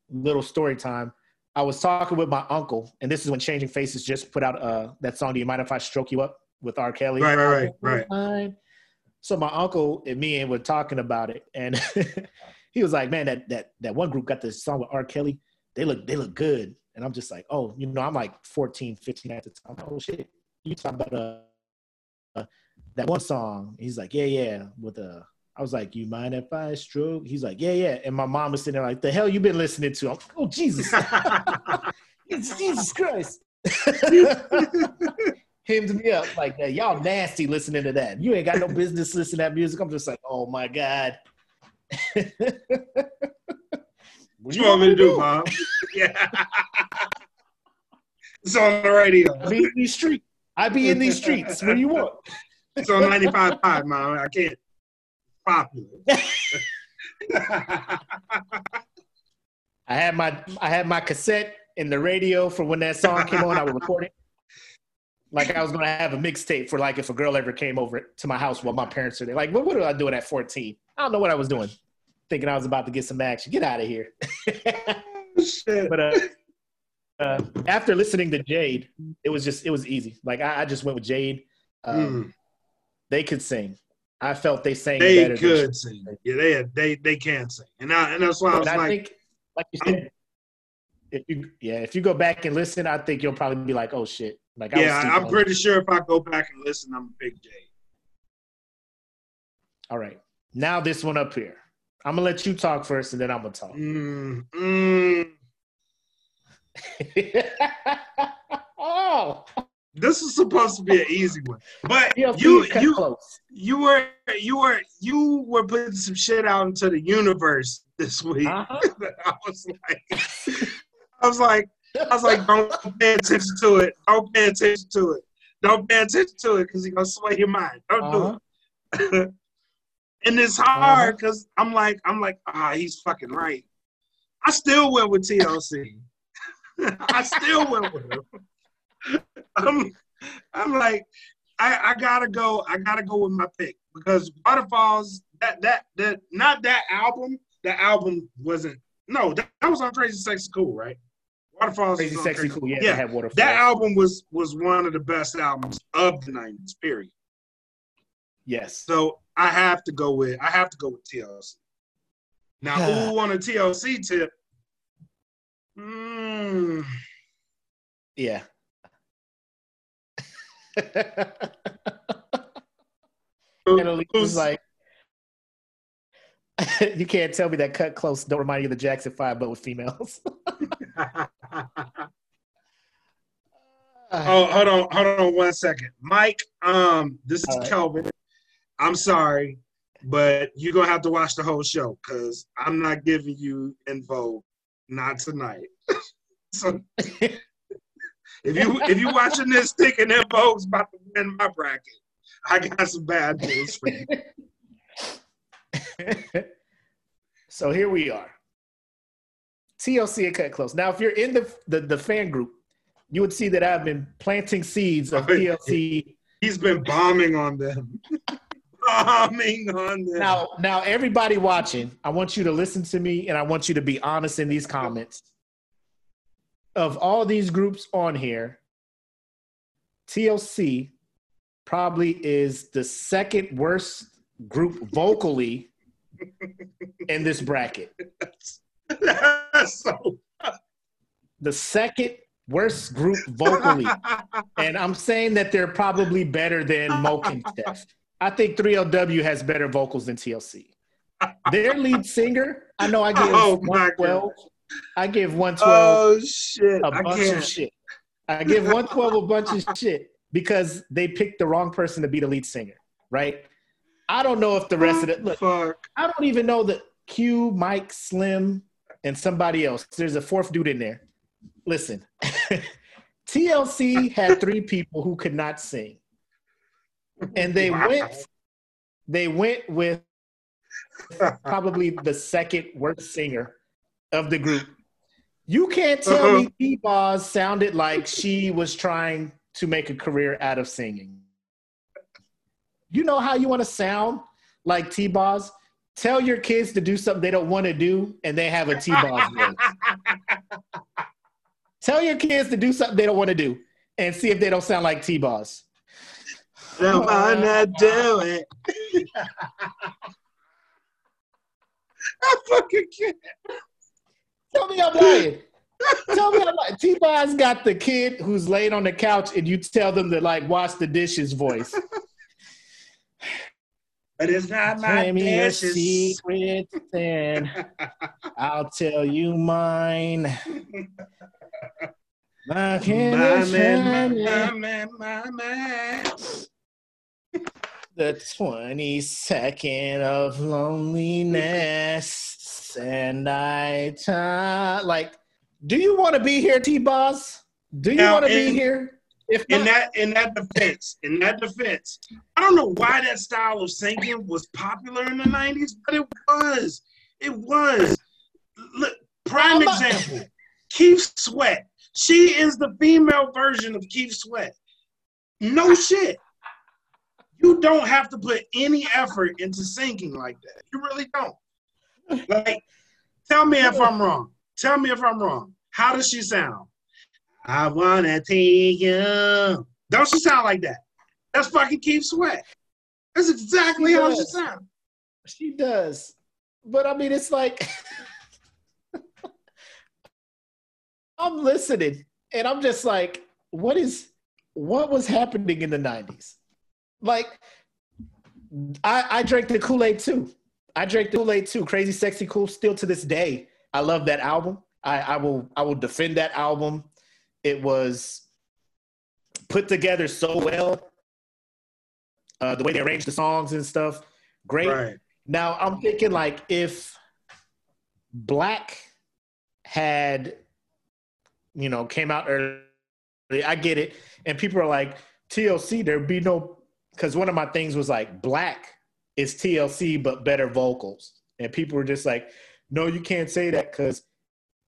little story time. I was talking with my uncle, and this is when Changing Faces just put out uh, that song. Do you mind if I stroke you up with R. Kelly? Right. Right. Right. Right. So my uncle and me and were talking about it, and he was like, "Man, that that that one group got this song with R. Kelly. They look they look good." And I'm just like, "Oh, you know, I'm like 14, 15 at the time. Oh shit, you talking about uh, uh that one song?" He's like, "Yeah, yeah." With uh, I was like, "You mind if I stroke?" He's like, "Yeah, yeah." And my mom was sitting there like, "The hell you been listening to?" I'm like, "Oh Jesus, Jesus Christ." hemmed me up like that. Y'all nasty listening to that. You ain't got no business listening to that music. I'm just like, oh my god. What you want me to do, mom? yeah. it's on the radio. I be in these streets. I be in these streets. What do you want? It's on 95.5, mom. I can't. Popular. I had my I had my cassette in the radio for when that song came on. I would record it. Like I was gonna have a mixtape for like if a girl ever came over to my house while my parents are there. Like, what, what was I doing at 14? I don't know what I was doing. Thinking I was about to get some action. Get out of here. Shit. but uh, uh, after listening to Jade, it was just it was easy. Like I, I just went with Jade. Um, Mm, They could sing. I felt they sang they better. than- could sing. Yeah, they they they can sing, and I, and that's why I was I like, think, like you said, if you yeah, if you go back and listen, I think you'll probably be like, oh shit. Like I was yeah, I'm on pretty sure if I go back and listen, I'm a big Jade. All right, now this one up here. I'm gonna let you talk first, and then I'm gonna talk. Mm, mm, oh, this is supposed to be an easy one, but TLC you you close. you were you were you were putting some shit out into the universe this week. Uh-huh. I was like, I was like, I was like, don't pay attention to it. Don't pay attention to it. Don't pay attention to it because you're gonna sway your mind. Don't Uh-huh. do it. and it's hard because I'm like, I'm like, ah, he's fucking right. I still went with TLC. I still went with him. I'm, I'm like, I, I gotta go. I gotta go with my pick because Waterfalls. That that that not that album. That album wasn't. No, that, that was on Crazy Sexy Cool, right? Waterfalls. Crazy Sexy Cool. Yeah, yeah. That album was was one of the best albums of the nineties. Period. Yes. So I have to go with I have to go with TLC. Now, who on a TLC tip? Mm. Yeah. Who's like, you can't tell me that Kut Klose don't remind you of the Jackson Five, but with females. oh, hold on, hold on one second, Mike. Um, this is right. Kelvin. I'm sorry, but you're gonna have to watch the whole show because I'm not giving you Vogue, not tonight. so if you if you're watching this thinking En Vogue's about to win my bracket, I got some bad news for you. so here we are. TLC and Kut Klose. Now, if you're in the, the, the fan group, you would see that I've been planting seeds of TLC. He's been bombing on them. Bombing on them. Now, now, everybody watching, I want you to listen to me, and I want you to be honest in these comments. Of all these groups on here, TLC probably is the second worst group vocally in this bracket. That's so the second worst group vocally. and I'm saying that they're probably better than and Steph. I think 3LW has better vocals than TLC. Their lead singer, I know I give oh 112. I give 112 oh, shit. a bunch of shit. I give 112 a bunch of shit because they picked the wrong person to be the lead singer, right? I don't know if the rest of it. Look, Fuck. I don't even know that Q, Mike, Slim, and somebody else. There's a fourth dude in there. Listen, TLC had three people who could not sing, and they wow. went. They went with probably the second worst singer of the group. You can't tell uh-huh. me T-Boz sounded like she was trying to make a career out of singing. You know how you want to sound like T-Boz? Tell your kids to do something they don't want to do, and they have a T-Boz voice. Tell your kids to do something they don't want to do, and see if they don't sound like T-Boz. Don't wanna do it. I fucking can't. Tell me I'm lying. tell me I'm lying. T-Boz got the kid who's laying on the couch, and you tell them to like wash the dishes voice. But it's not my Tell me your secret, then I'll tell you mine. My, my man, my man, my man. The 22nd of loneliness, and I t- like. Do you want to be here, T Boz? Do you want to be here? If in that in that defense, in that defense, I don't know why that style of singing was popular in the '90s, but it was. It was. Look, prime example: Keith Sweat. She is the female version of Keith Sweat. No shit. You don't have to put any effort into singing like that. You really don't. Like, tell me if I'm wrong. Tell me if I'm wrong. How does she sound? I wanna take you. Don't she sound like that? That's fucking Keith Sweat. That's exactly she how she sounds. She does. But I mean, it's like I'm listening and I'm just like, what is what was happening in the 90s? Like, I, I drank the Kool-Aid too. I drank the Kool-Aid too. Crazy Sexy Cool. Still to this day, I love that album. I, I will I will defend that album. It was put together so well. Uh, the way they arranged the songs and stuff, great. Right. Now I'm thinking like if Blaque had, you know, came out early, I get it, and people are like TLC. There'd be no because one of my things was like Blaque is TLC but better vocals, and people were just like, no, you can't say that because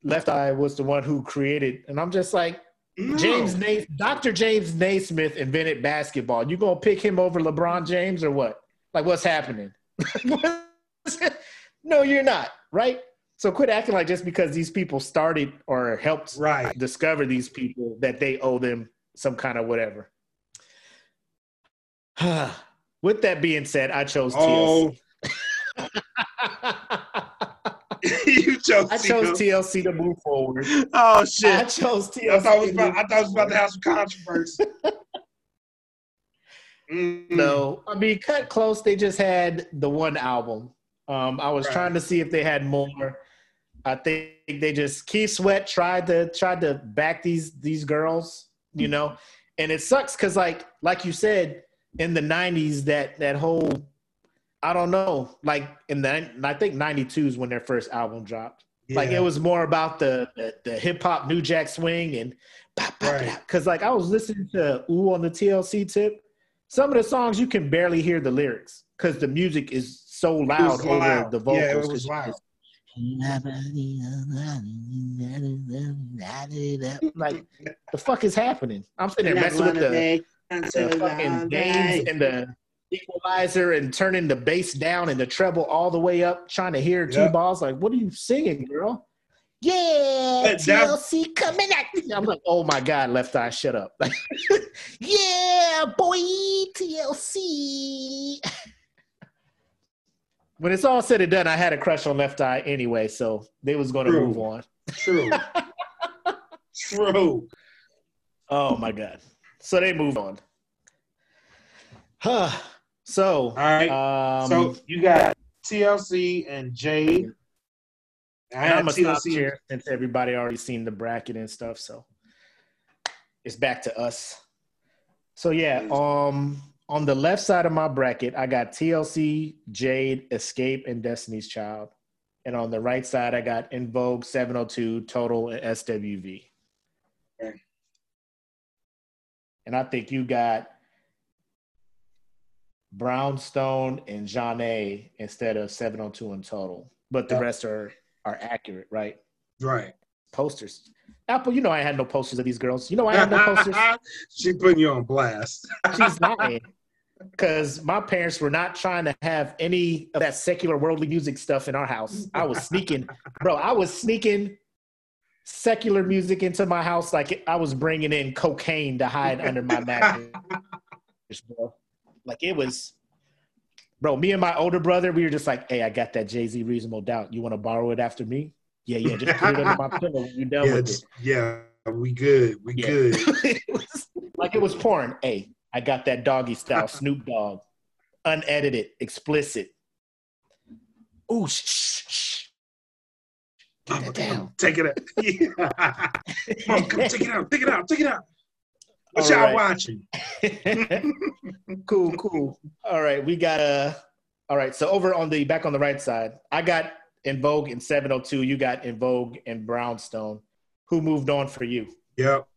Left Eye was the one who created, and I'm just like, No. James Nath, Dr. James Naismith invented basketball. You gonna pick him over LeBron James or what? Like what's happening? no, you're not, right? So quit acting like just because these people started or helped Right. discover these people that they owe them some kind of whatever. With that being said, I chose Oh, TLC. you chose. I chose TLC. To move forward. Oh shit! I chose TLC. I thought it was about. I thought it was about to have some controversy. Mm. No, I mean, Kut Klose. They just had the one album. Um, I was Right. trying to see if they had more. I think they just Keith Sweat tried to tried to back these these girls, you know, and it sucks because like like you said in the '90s that that whole I don't know like in the I think '92 is when their first album dropped. Like it was more about the the, the hip hop New Jack Swing and Right. because like I was listening to Ooh on the TLC tip. Some of the songs you can barely hear the lyrics because the music is so loud was over loud. the vocals. Yeah, it 'cause was loud. like the fuck is happening? I'm sitting there messing with the, the fucking uh, gains and the equalizer and turning the bass down and the treble all the way up, trying to hear two balls. Like, what are you singing, girl? Yeah, But that- TLC coming at me. I'm like, oh my god, left eye, shut up. Like, yeah, boy, TLC. when it's all said and done, I had a crush on Left Eye anyway, so they was going to move on. True. True. Oh my god. So they moved on. Huh. So, All right. um, so you got TLC and Jade. I had I'm gonna stop TLC. here since everybody already seen the bracket and stuff. So it's back to us. So yeah, um, on the left side of my bracket, I got TLC, Jade, Xscape, and Destiny's Child, and on the right side, I got En Vogue, 702, Total, and SWV. Okay. And I think you got Brownstone and Zhané instead of 702 in total, but the Yep. rest are are accurate, right? Right. Posters. Apple, you know I had no posters of these girls. You know I had no posters. she putting you on blast. She's lying. Because my parents were not trying to have any of that secular worldly music stuff in our house. I was sneaking, bro. I was sneaking secular music into my house like I was bringing in cocaine to hide under my mattress, bro. Like it was, bro. Me and my older brother, we were just like, "Hey, I got that Jay Z Reasonable Doubt. You want to borrow it after me? Yeah, yeah. Just put it under my pillow when you're done yeah, with it." yeah, we good. We Yeah. good. it was like it was porn. Hey, I got that doggy style Snoop Dogg, unedited, explicit. Ooh, shh, shh, shh. Get that down. Take it out. Yeah. Come on, come take it out. Take it out. Take it out. What All y'all right. watching? cool, cool. All right, we got uh all right. So over on the back on the right side, I got En Vogue in 702. You got En Vogue and Brownstone. Who moved on for you? Yep.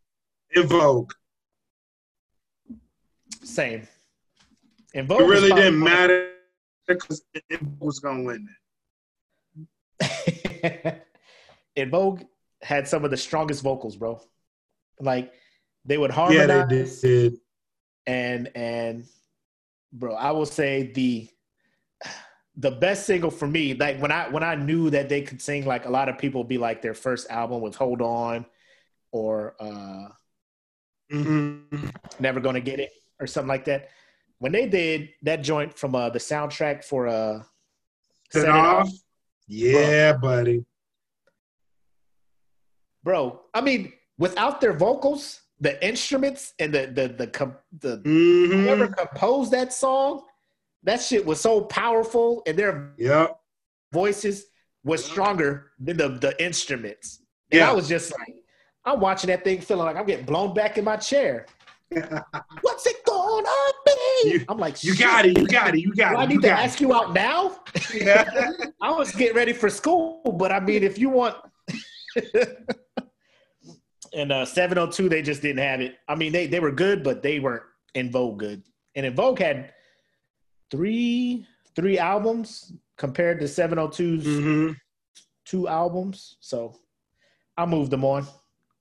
En Vogue. Same. En Vogue was really didn't one matter because it was gonna win En Vogue had some of the strongest vocals, bro. Like they would harmonize Yeah, they did. and and bro, I will say the the best single for me, like when I when I knew that they could sing, like a lot of people be like their first album was Hold On or uh Mm-hmm. Never Gonna Get It or something like that. When they did that joint from uh the soundtrack for uh Set off. Yeah, buddy. Bro. I mean, without their vocals, the instruments and the the the com- the Mm-hmm. whoever composed that song, that shit was so powerful, and their Yep. voices was stronger than the the instruments. And I was just like, I'm watching that thing, feeling like I'm getting blown back in my chair. What's it gonna be? You- I'm like, You got it. You got it. You got Do it. I need to ask you out now? it. I was getting ready for school, but I mean, if you want. and uh, 702, they just didn't have it. I mean, they, they were good, but they weren't En Vogue good. And En Vogue had three three albums compared to 702's Mhm. two albums. So I moved them on.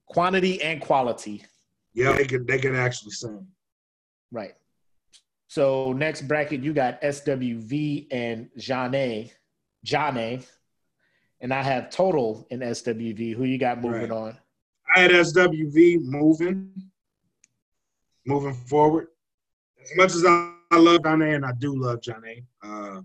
Quantity and quality. Yeah, they can they could actually sing. Right. So next bracket, you got SWV and Zhané, Zhané, and I have total in SWV. Who you got moving Right. on? I had SWV moving, moving forward. As much as I, I love Johnny and I do love Johnny, uh,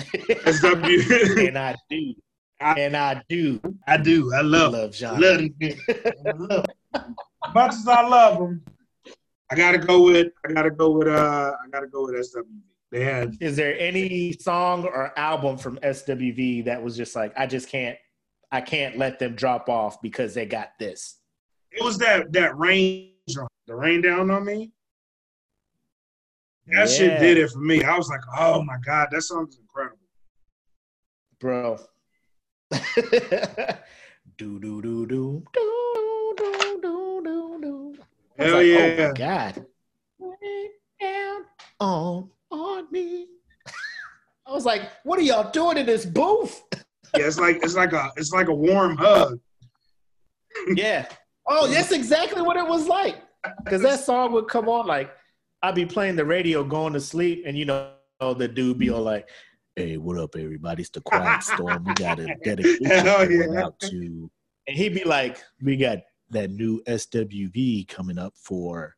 SW, and I do, I- and I do I do. I love, love Jane. love him. I love him. As much as I love him, I gotta go with. I gotta go with. Uh, I gotta go with SWV. They had Is there any song or album from SWV that was just like I just can't, I can't let them drop off because they got this? it was that that rain, the rain down on me. That shit did it for me. I was like, oh my god, that song is incredible. bro. do do do do do do do do do. Hell like, yeah. Oh my god. Rain down on on me. I was like, what are y'all doing in this booth? Yeah, it's like it's like a it's like a warm hug. yeah. Oh, that's exactly what it was like. Because that song would come on, like, I'd be playing the radio going to sleep, and you know, the dude be all like, Hey, what up, everybody? It's the Quiet Storm. We got a dedication Hell going yeah. out to. And he'd be like, We got that new SWV coming up for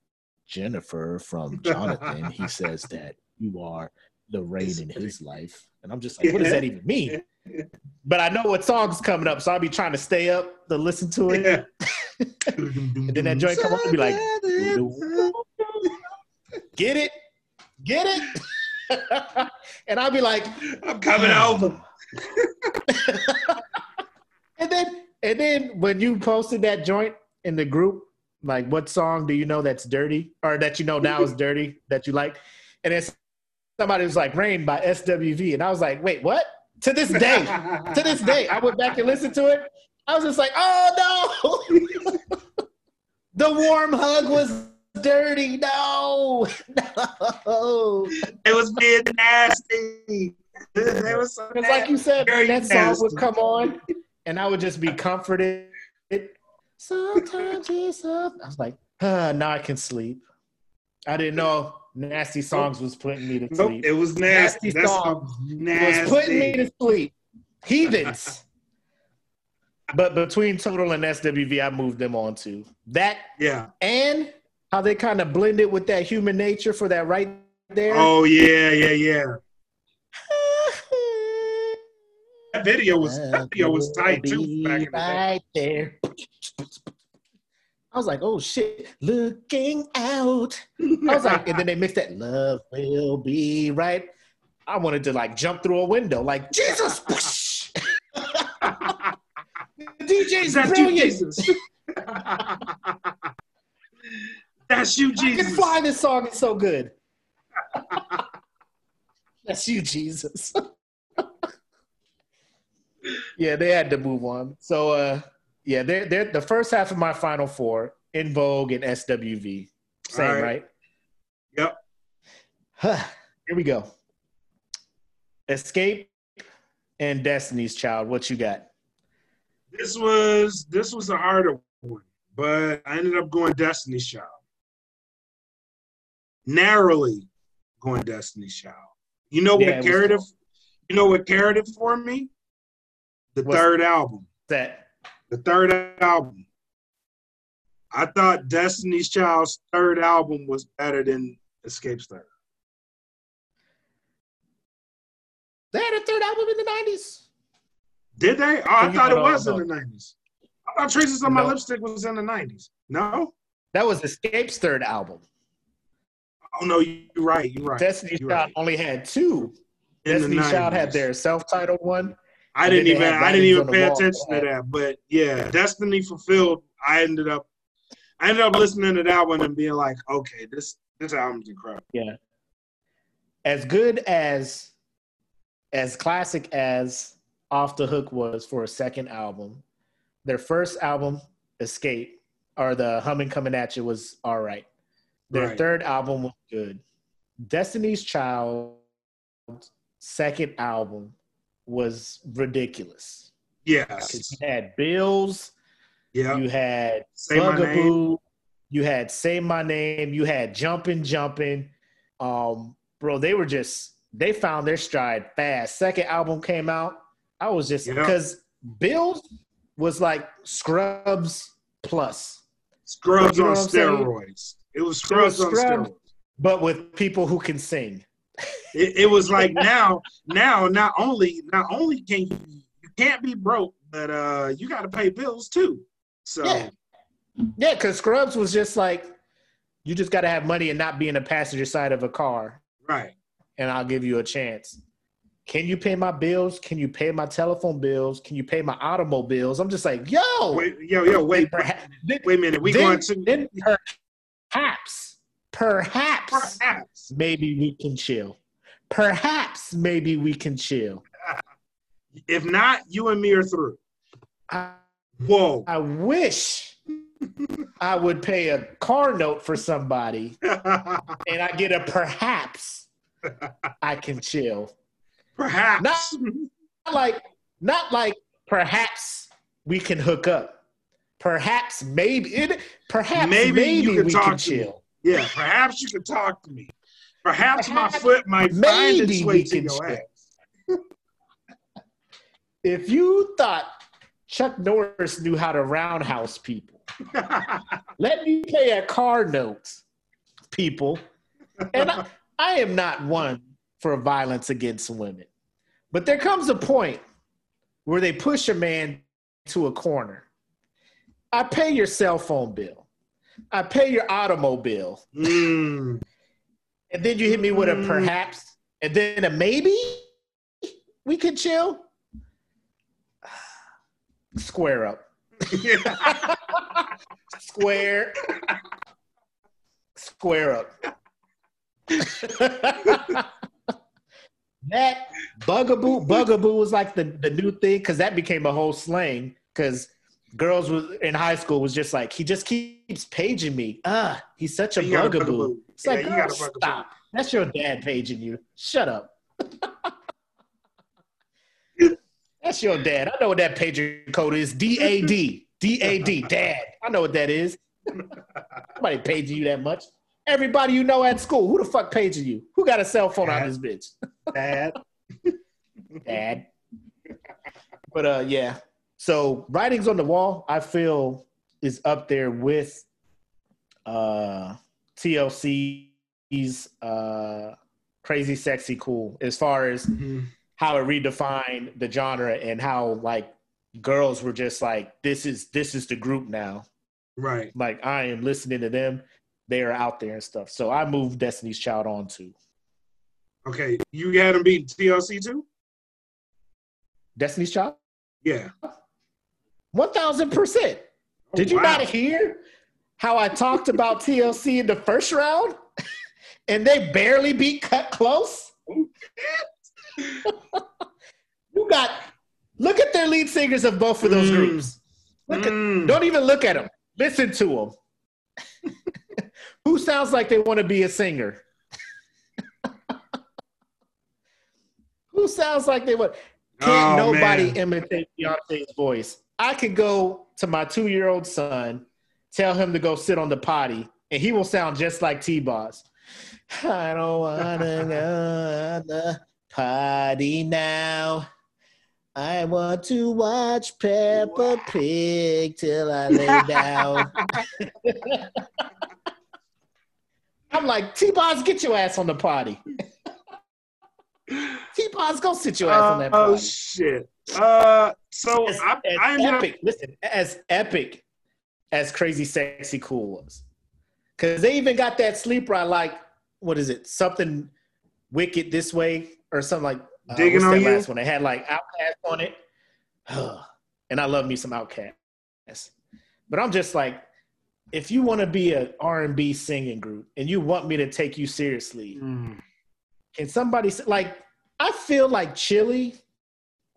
Jennifer from Jonathan. he says that you are the rain in his life. And I'm just like, What does that even mean? But I know what song's coming up, so I'll be trying to stay up to listen to it. Yeah. And then that joint come on and be like, get it, get it. and I'll be like, I'm coming over. and then and then when you posted that joint in the group, like what song do you know that's dirty or that you know now is dirty that you like? And then somebody was like Rain by SWV. And I was like, wait, what? To this day, to this day, I went back and listened to it. I was just like, oh no. the warm hug was dirty. No. No. It was being nasty. It was so Because like you said, Very that song would come on and I would just be comforted. Sometimes it's up. I was like, ah, now I can sleep. I didn't know nasty songs was putting me to Nope, sleep. it was nasty. Nasty That song song was It nasty. was putting me to sleep. Heathens. but between Total and SWV, I moved them on to that yeah. and how they kind of blended with that human nature for that right there. Oh yeah, yeah, yeah. That video was that video was tight too back in the day. right there. I was like, oh shit, looking out. I was like, and then they mixed that love will be right. I wanted to like jump through a window, like Jesus. the DJ's Is that you. Jesus? That's you, I can Jesus. fly. This song is so good. That's you, Jesus. yeah, they had to move on. So, uh, yeah, they're, they're the first half of my final four En Vogue and SWV. Same, right. right? Yep. Here we go. Xscape and Destiny's Child. What you got? This was this was a harder one, but I ended up going Destiny's Child. Narrowly going Destiny's Child. You know Yeah, what it was carried it? You know what carried it for me? The What's- third album. That The third album. I thought Destiny's Child's third album was better than Xscape's third. they had a third album in the nineties. Did they? Oh, I thought it was in the nineties. I thought Traces on My No. Lipstick was in the nineties. No? That was Xscape's third album. Oh no, you're right. You're right. Destiny's You're Child right. only had two. In the Destiny's Child had their self-titled one. I didn't even I didn't even pay attention to that. But yeah, Destiny Fulfilled, I ended up I ended up listening to that one and being like, okay, this this album's incredible. Yeah. As good as as classic as Off the Hook was for a second album, their first album, Xscape, or the Humming Coming At You was all right. Their Right. third album was good. Destiny's Child second album was ridiculous. Yes. You had Bills, Yeah. you had Say my name. Bugaboo, You had Say My Name. You had Jumping, Jumping. Um, bro, they were just they found their stride fast. Second album came out. I was just Yeah. because Bills was like Scrubs plus, Scrubs You know on I'm saying? steroids. It was Scrubs on Scrubs. steroids. but with people who can sing. It, it was like now, now not only not only can you you can't be broke, but uh you got to pay bills too. So Yeah. Yeah, because Scrubs was just like, you just got to have money and not be in the passenger side of a car, right, and I'll give you a chance. Can you pay my bills? Can you pay my telephone bills? Can you pay my automobiles? I'm just like, yo, wait, yo, yo, wait, perhaps, wait a minute. We then, going to then perhaps, perhaps, perhaps maybe we can chill. Perhaps maybe we can chill. if not, you and me are through. I, Whoa. I wish I would pay a car note for somebody and I get a perhaps I can chill. perhaps. Not like not like perhaps we can hook up. Perhaps maybe it perhaps Maybe maybe, you can we talk can to me. chill. yeah, perhaps you can talk to me. Perhaps my foot might find its way to your ass. If you thought Chuck Norris knew how to roundhouse people, let me pay a car note, people. And I, I am not one for violence against women. But there comes a point where they push a man to a corner. I pay your cell phone bill. I pay your automobile. Mm. And then you hit me with a Mm. perhaps and then a maybe we could chill. Square up. Square. Square up. that bugaboo, bugaboo was like the, the new thing because that became a whole slang because girls was in high school was just like he just keeps paging me. Ah, he's such a You got a bugaboo. bugaboo. It's like, Yeah, you girl, bugaboo. stop. That's your dad paging you. Shut up. That's your dad. I know what that pager code is. D A D. D A D. Dad. I know what that is. Nobody paging you that much. Everybody you know at school. Who the fuck paging you? Who got a cell phone on this bitch? Dad. Dad. But uh yeah. So writings on the wall, I feel is up there with uh TLC's uh crazy sexy cool as far as how it redefined the genre and how like girls were just like this is this is the group now Right. like i am listening to them they are out there and stuff so i moved destiny's child on to Okay. You had him beat TLC too? destiny's child Yeah. 1000% Oh, did you wow. not hear how i talked about tlc in the first round and they barely beat Kut Klose you got look at their lead singers of both of those Mm. groups look at Mm. Don't even look at them. Listen to them. Who sounds like they want to be a singer? Who sounds like they would? Can't Oh, nobody man. imitate Beyonce's voice. I could go to my two-year-old son, tell him to go sit on the potty, and he will sound just like T-Boz. I don't wanna go on the potty now. I want to watch Peppa Pig till I lay down. I'm like, T-Boz, get your ass on the potty. T-Boz, go sit your ass on that oh shit. Uh, so As, I, as I ended up epic, listen, as epic as Crazy Sexy Cool was. Because they even got that sleeper I like, what is it? Something Wicked This Way or something like uh, Digging on that You? last one? They had like OutKast on it. and I love me some OutKast. But I'm just like, if you want to be an R&B singing group and you want me to take you seriously, Mm. Can somebody like? I feel like Chili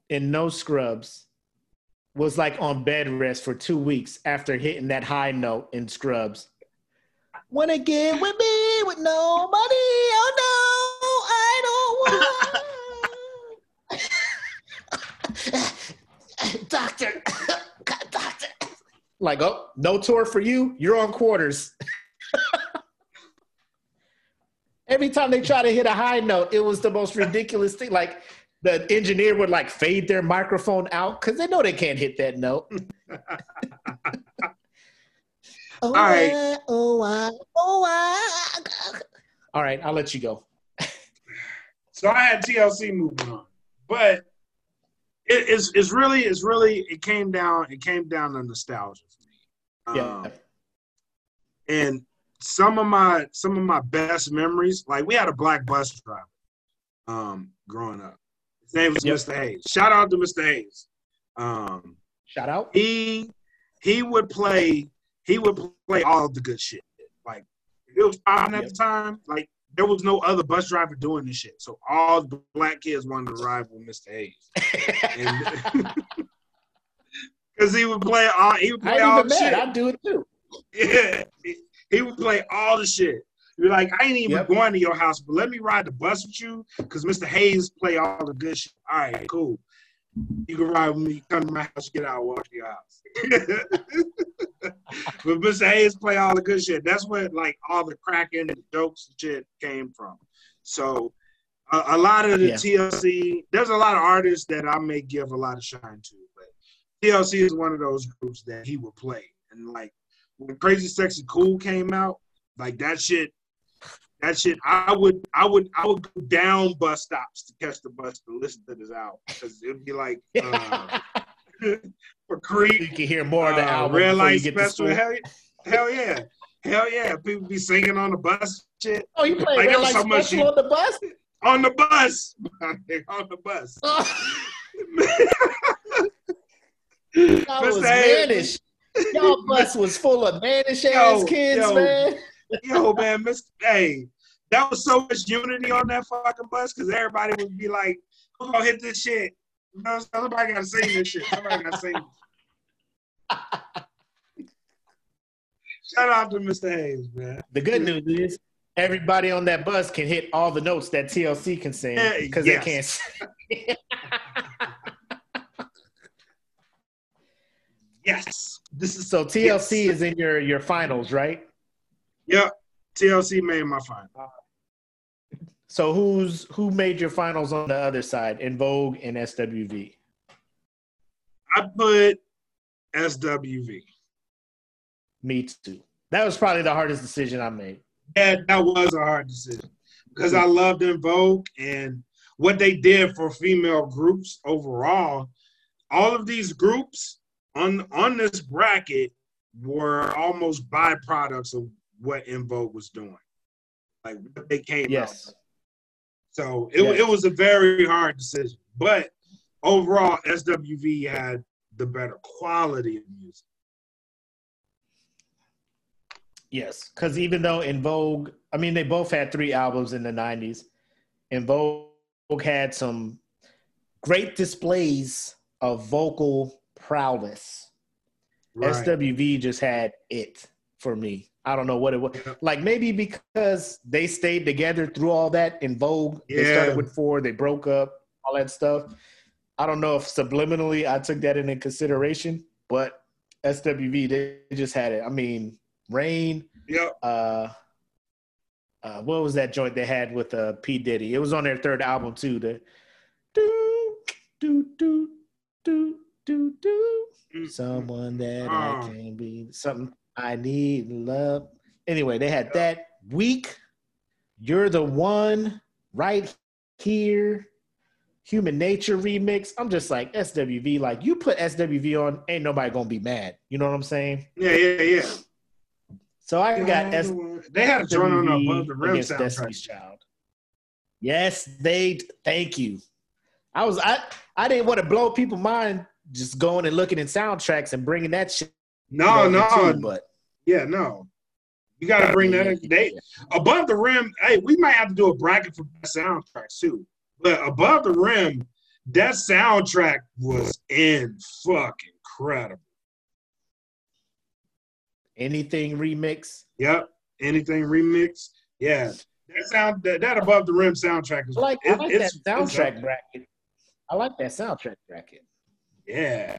and No Scrubs was like on bed rest for two weeks after hitting that high note in Scrubs. Wanna get with me with nobody? Oh no, I don't want. Doctor, doctor. Like, oh, no tour for you. You're on quarters. every time they try to hit a high note, it was the most ridiculous thing. Like the engineer would like fade their microphone out because they know they can't hit that note. All right. Oh, I, oh, I. All right, I'll let you go. So I had TLC moving on, but it, it's it's really it's really it came down it came down to nostalgia for me. Yeah. Um, and some of my some of my best memories, like we had a black bus driver um growing up. His name was Yep. Mr. Hayes. Shout out to Mr. Hayes. Um Shout out. he he would play he would play all the good shit. Like if it was popping at Yep. the time, like there was no other bus driver doing this shit. So all the black kids wanted to ride with Mr. Hayes. And because he would play all he would I play ain't all even the shit. I'd do it too. Yeah. He- would play all the shit. You're like, I ain't even Yep. going to your house, but let me ride the bus with you because Mr. Hayes play all the good shit. All right, cool. You can ride with me, come to my house, get out, walk to your house. but Mr. Hayes play all the good shit. That's where like all the cracking, and jokes and shit came from. So a, a lot of the Yeah. TLC, there's a lot of artists that I may give a lot of shine to, but TLC is one of those groups that he would play. And like when Crazy Sexy Cool came out, like that shit, that shit, I would, I would, I would go down bus stops to catch the bus to listen to this album because it'd be like uh, for you can hear more of the uh, album Red before you Light get to Special. school. Hell, yeah. hell yeah, hell yeah. People be singing on the bus, shit Oh, you play Like, Red Light so much Special you- on the bus? on the bus, on the bus. That was Mr. Hayes. Mannish. Y'all bus was full of mannish ass kids, yo. man. Yo, man, Mr. Hey, that was so much unity on that fucking bus because everybody would be like, "Who's gonna hit this shit?" You know, somebody gotta sing this shit. Somebody gotta sing. Shout out to Mr. Hayes, man. The good news is everybody on that bus can hit all the notes that TLC can sing Yeah, because yes. they can't. sing. Yes, this is So TLC is in your your finals, right? Yep, TLC made my final. So who's who made your finals on the other side? En Vogue and SWV. I put SWV. Me too. That was probably the hardest decision I made. Yeah, that was a hard decision because I loved En Vogue and what they did for female groups overall. All of these groups on on this bracket were almost byproducts of what En Vogue was doing, like what they came out. Yes. with. So it, Yes. it was a very hard decision, but overall, SWV had the better quality of music. Yes, because even though En Vogue, I mean, they both had three albums in the '90s. En Vogue had some great displays of vocal prowess. Right. SWV just had it for me. I don't know what it was. Yeah. Like maybe because they stayed together through all that En Vogue. Yeah. They started with four, they broke up, all that stuff. I don't know if subliminally I took that into consideration, but SWV they just had it. I mean, Rain, Yep. uh, uh, what was that joint they had with uh, P Diddy? It was on their third album too. The do do do do do do mm-hmm. someone mm-hmm. that I Oh. can be something I need love. Anyway, they had that week. You're the one right here. Human Nature remix. I'm just like SWV. Like you put SWV on, ain't nobody gonna be mad. You know what I'm saying? Yeah, yeah, yeah. So I got S. They had a joint on Above the Rim against Destiny's soundtrack. Child. Yes, they. Thank you. I was I I didn't want to blow people's mind just going and looking in soundtracks and bringing that shit. No, no, too, but yeah, no. You got to bring that in. They above the rim. Hey, we might have to do a bracket for soundtracks too. But above the rim, that soundtrack was in fucking incredible. anything remix. Yep. Anything remix? Yeah. That sound that, that above the rim soundtrack is I like, I like it's- that soundtrack bracket. I like that soundtrack bracket. Yeah.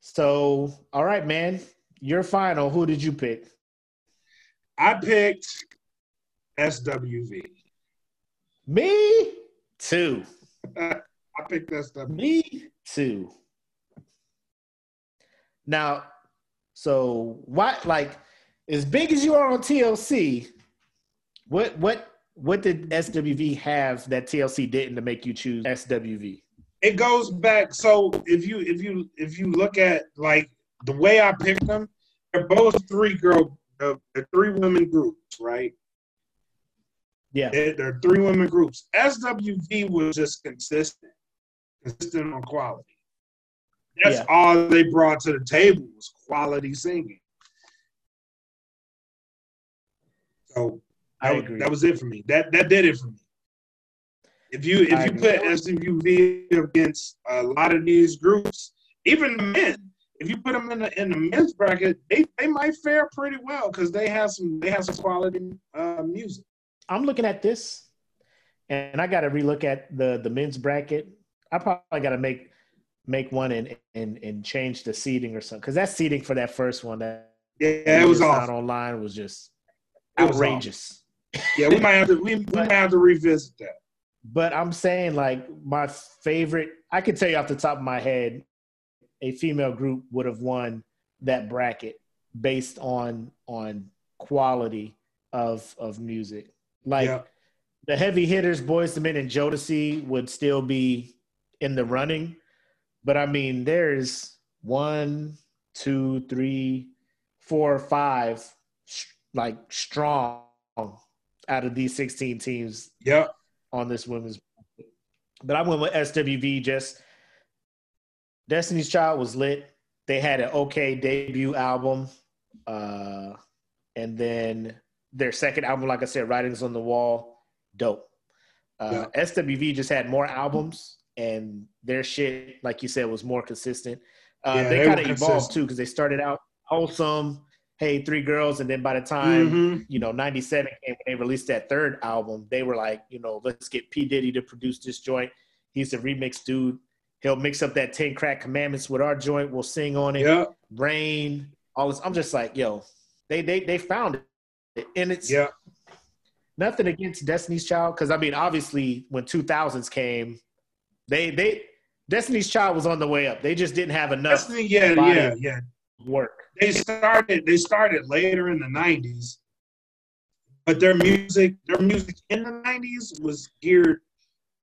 So, all right, man. Your final. Who did you pick? I picked SWV. Me too. I picked SWV. Me too. Now, so what like as big as you are on TLC, what what what did SWV have that TLC didn't to make you choose SWV? It goes back. So if you if you if you look at like the way I picked them, they're both three girl, uh, they're three women groups, right? Yeah, They're, they're three women groups. SWV was just consistent, consistent on quality. That's Yeah. all they brought to the table was quality singing. So I agree. that was it for me. That that did it for me. If you if you put SWV against a lot of these groups, even the men, if you put them in the in the men's bracket, they, they might fare pretty well because they have some they have some quality uh, music. I'm looking at this, and I got to relook at the the men's bracket. I probably got to make make one and and and change the seating or something because that seating for that first one that Yeah, it was we just awesome. found online was just It was outrageous. Yeah, we might have to we, we might have to revisit that. But I'm saying like my favorite, I can tell you off the top of my head, a female group would have won that bracket based on on quality of of music. Like Yeah. the heavy hitters, Boyz II Men and Jodeci would still be in the running. But I mean, there's one, two, three, four, five, sh- like strong out of these 16 teams Yep. On this women's. But I went with SWV. Just Destiny's Child was lit. They had an okay debut album, uh, and then their second album, like I said, Writings on the Wall, dope. Uh, SWV just had more albums, and their shit, like you said, was more consistent. Uh, Yeah, they they kind of evolved too because they started out wholesome. Hey, three girls, and then by the time Mhm. you know, 97 came when they released that third album, they were like, you know, let's get P. Diddy to produce this joint. He's a remix dude. He'll mix up that 10 crack commandments with our joint. We'll sing on it. Yep. Rain, all this. I'm just like, yo, they they they found it. And it's Yep. nothing against Destiny's Child. Cause I mean, obviously when 2000s came, they they Destiny's Child was on the way up. They just didn't have enough Destiny, yeah, Body. yeah, yeah. Work. They started they started later in the nineties, but their music their music in the nineties was geared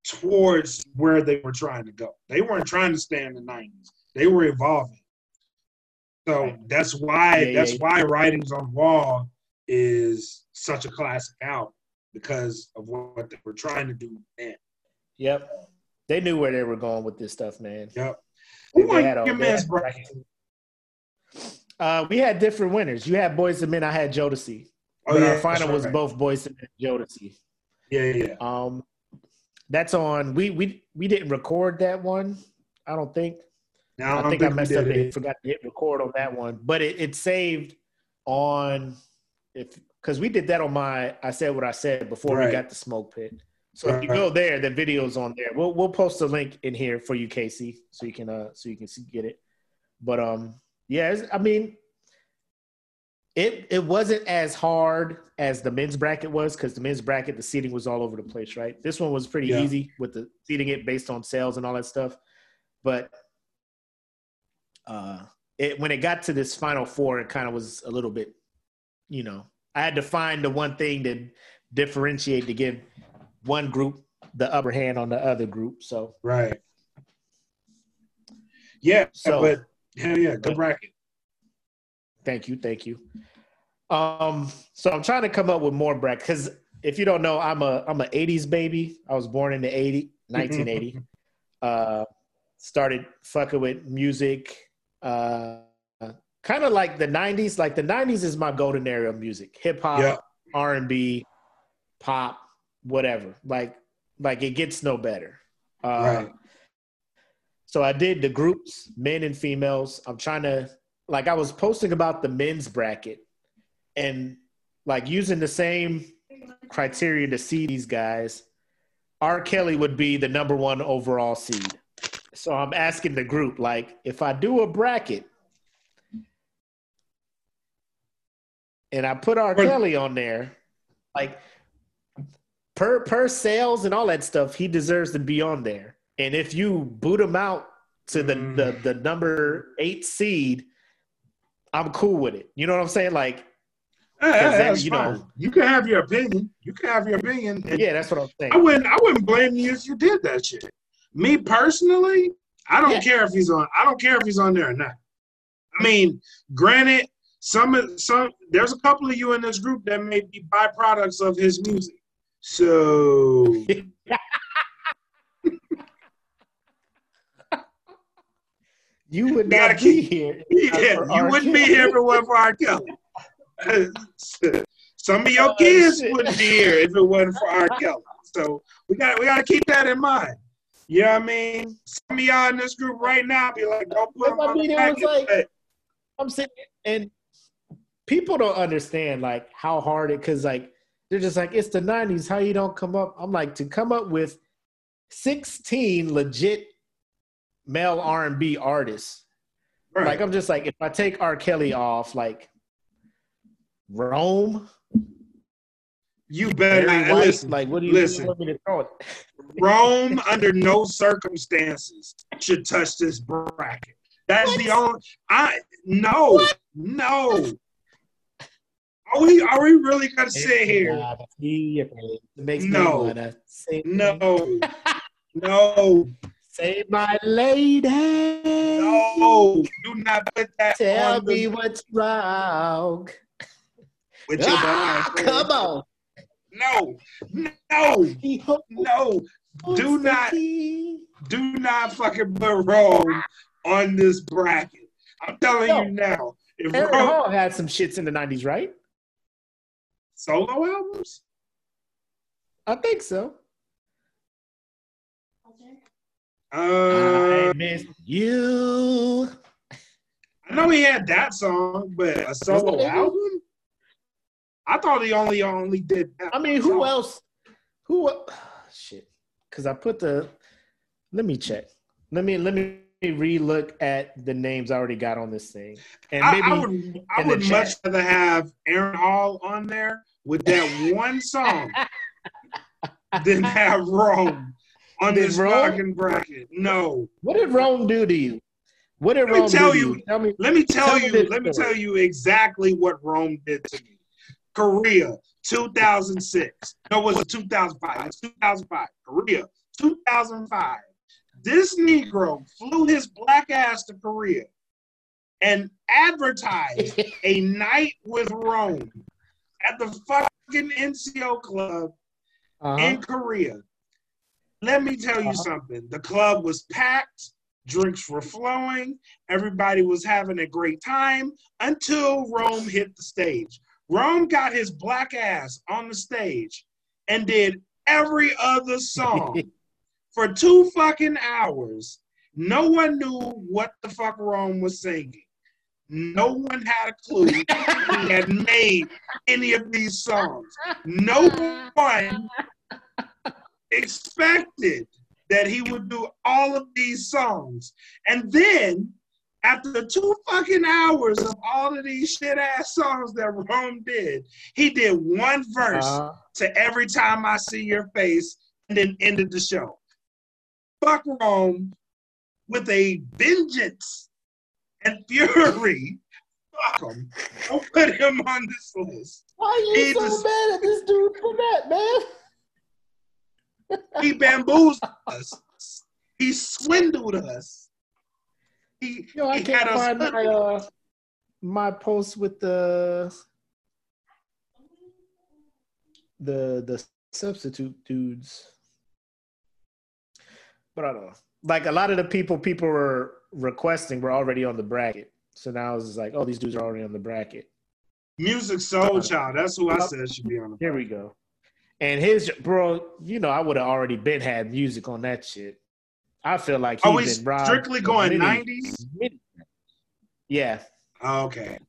towards where they were trying to go. They weren't trying to stay in the nineties. They were evolving. So that's why Yeah, that's yeah. why Writings on the Wall is such a classic album because of what they were trying to do then. Yep. They knew where they were going with this stuff, man. Yep. Who they had a- your man's had- bracket? Uh, we had different winners. You had Boyz II Men. I had Jodeci. Oh, but yeah, our final that's was right. both Boyz II Men and Jodeci. Yeah, yeah, yeah. Um, that's on. We we we didn't record that one. I don't think. Now, I, don't think I messed up. They it. forgot to hit record on that one, but it, it saved on if because we did that on my. I said what I said before we got the smoke pit. So if you go there, the video's on there. We'll we'll post a link in here for you, Casey, so you can uh so you can see get it. But um yeah, it's, I mean it it wasn't as hard as the men's bracket was because the men's bracket the seating was all over the place, right? This one was pretty Yeah. easy with the seating it based on sales and all that stuff. But uh it when it got to this final four, it kind of was a little bit, you know, I had to find the one thing to differentiate to give one group the upper hand on the other group. So Right. Yeah, So- but hell yeah, good bracket. Thank you, thank you. Um, so I'm trying to come up with more brackets because if you don't know, I'm a I'm a '80s baby. I was born in the 80, 1980. uh, started fucking with music, uh, kind of like the '90s. Like the '90s is my golden era of music, hip hop, Yeah. R and B, pop, whatever. Like like it gets no better. Uh, Right. So I did the groups, men and females. I'm trying to like I was posting about the men's bracket and like using the same criteria to see these guys. R. Kelly would be the number one overall seed. So I'm asking the group, like, if I do a bracket and I put R. Kelly on there, like, per per sales and all that stuff, he deserves to be on there. And if you boot him out to the Mm. the, the number eight seed, I'm cool with it. You know what I'm saying? Like, Yeah, Because then, you fine. know- you can have your opinion. You can have your opinion. Yeah, that's what I'm saying. I wouldn't. I wouldn't blame you if you did that shit. Me personally, I don't Yeah. care if he's on. I don't care if he's on there or not. I mean, granted, some of- some there's a couple of you in this group that may be byproducts of his music. So You would Gotta not be keep- here. yeah, you R. Oh, wouldn't be here if it wasn't for R. Kelly. Some of your Oh, kids wouldn't be here if it wasn't for R. Kelly. So we got we got to keep that in mind. You know what I mean? Some of y'all in this group right now be like, don't put him I on mean, the it was like- I'm saying, and people don't understand like how hard it because like they're just like it's the 90s how you don't come up i'm like to come up with 16 legit male r&b artists right. like i'm just like if i take r kelly off like rome you better Barry White, listen. like what do you, listen. want me to throw it Rome, under no circumstances, should touch this bracket. That's the only. I no, no. Are we are we really gonna sit here? makes No. me No, no, say my lady no. Do not put that Tell on me the, what's wrong. with your Ah, mind. come on. No, no, no. Do not- Do not fucking put Rome on this bracket. I'm telling you now. If Aaron Rome Hall had some shits in the 90s, right? solo albums, I think so. Uh, I miss you. I know he had that song, but a solo Was that it? album. I thought he only only did. That I mean, who song. else? Who? el- Shit. Because I put the. Let me check. Let me let me relook at the names I already got on this thing, and I, maybe I would, I would much rather have Aaron Hall on there with that one song than have Rome on Did this Rome? fucking bracket. No, what did Rome do to you? What did Let me Rome tell do to you- you? Tell me. let me tell, Tell you. this Let me tell you exactly what Rome did to me. Korea, 2006. No, was it 2005? It's 2005. Korea, 2005. This Negro flew his black ass to Korea and advertised a night with Rome at the fucking NCO club Uh-huh. in Korea. Let me tell you Uh-huh. something. The club was packed, drinks were flowing, everybody was having a great time until Rome hit the stage. Rome got his black ass on the stage and did every other song for two fucking hours. No one knew what the fuck Rome was singing. No one had a clue he had made any of these songs. No one expected that he would do all of these songs. And then, after two fucking hours of all of these shit ass songs that Rome did, he did one verse Uh-huh. to Every Time I See Your Face and then ended the show. Fuck Rome with a vengeance and fury. Fuck him. Don't put him on this list. Why are you He so just- mad at this dude for that, man? He bamboozled us. He swindled us. He, Yo, I he can't had find my uh my post with the the the substitute dudes. But I don't know. Like a lot of the people people were requesting were already on the bracket. So now it's like, oh, these dudes are already on the bracket. Musiq Soulchild. That's who I said should be on the Here we go. And his bro, you know, I would have already been had Musiq on that shit. I feel like we he's been strictly going 90s? many- Yeah. Okay.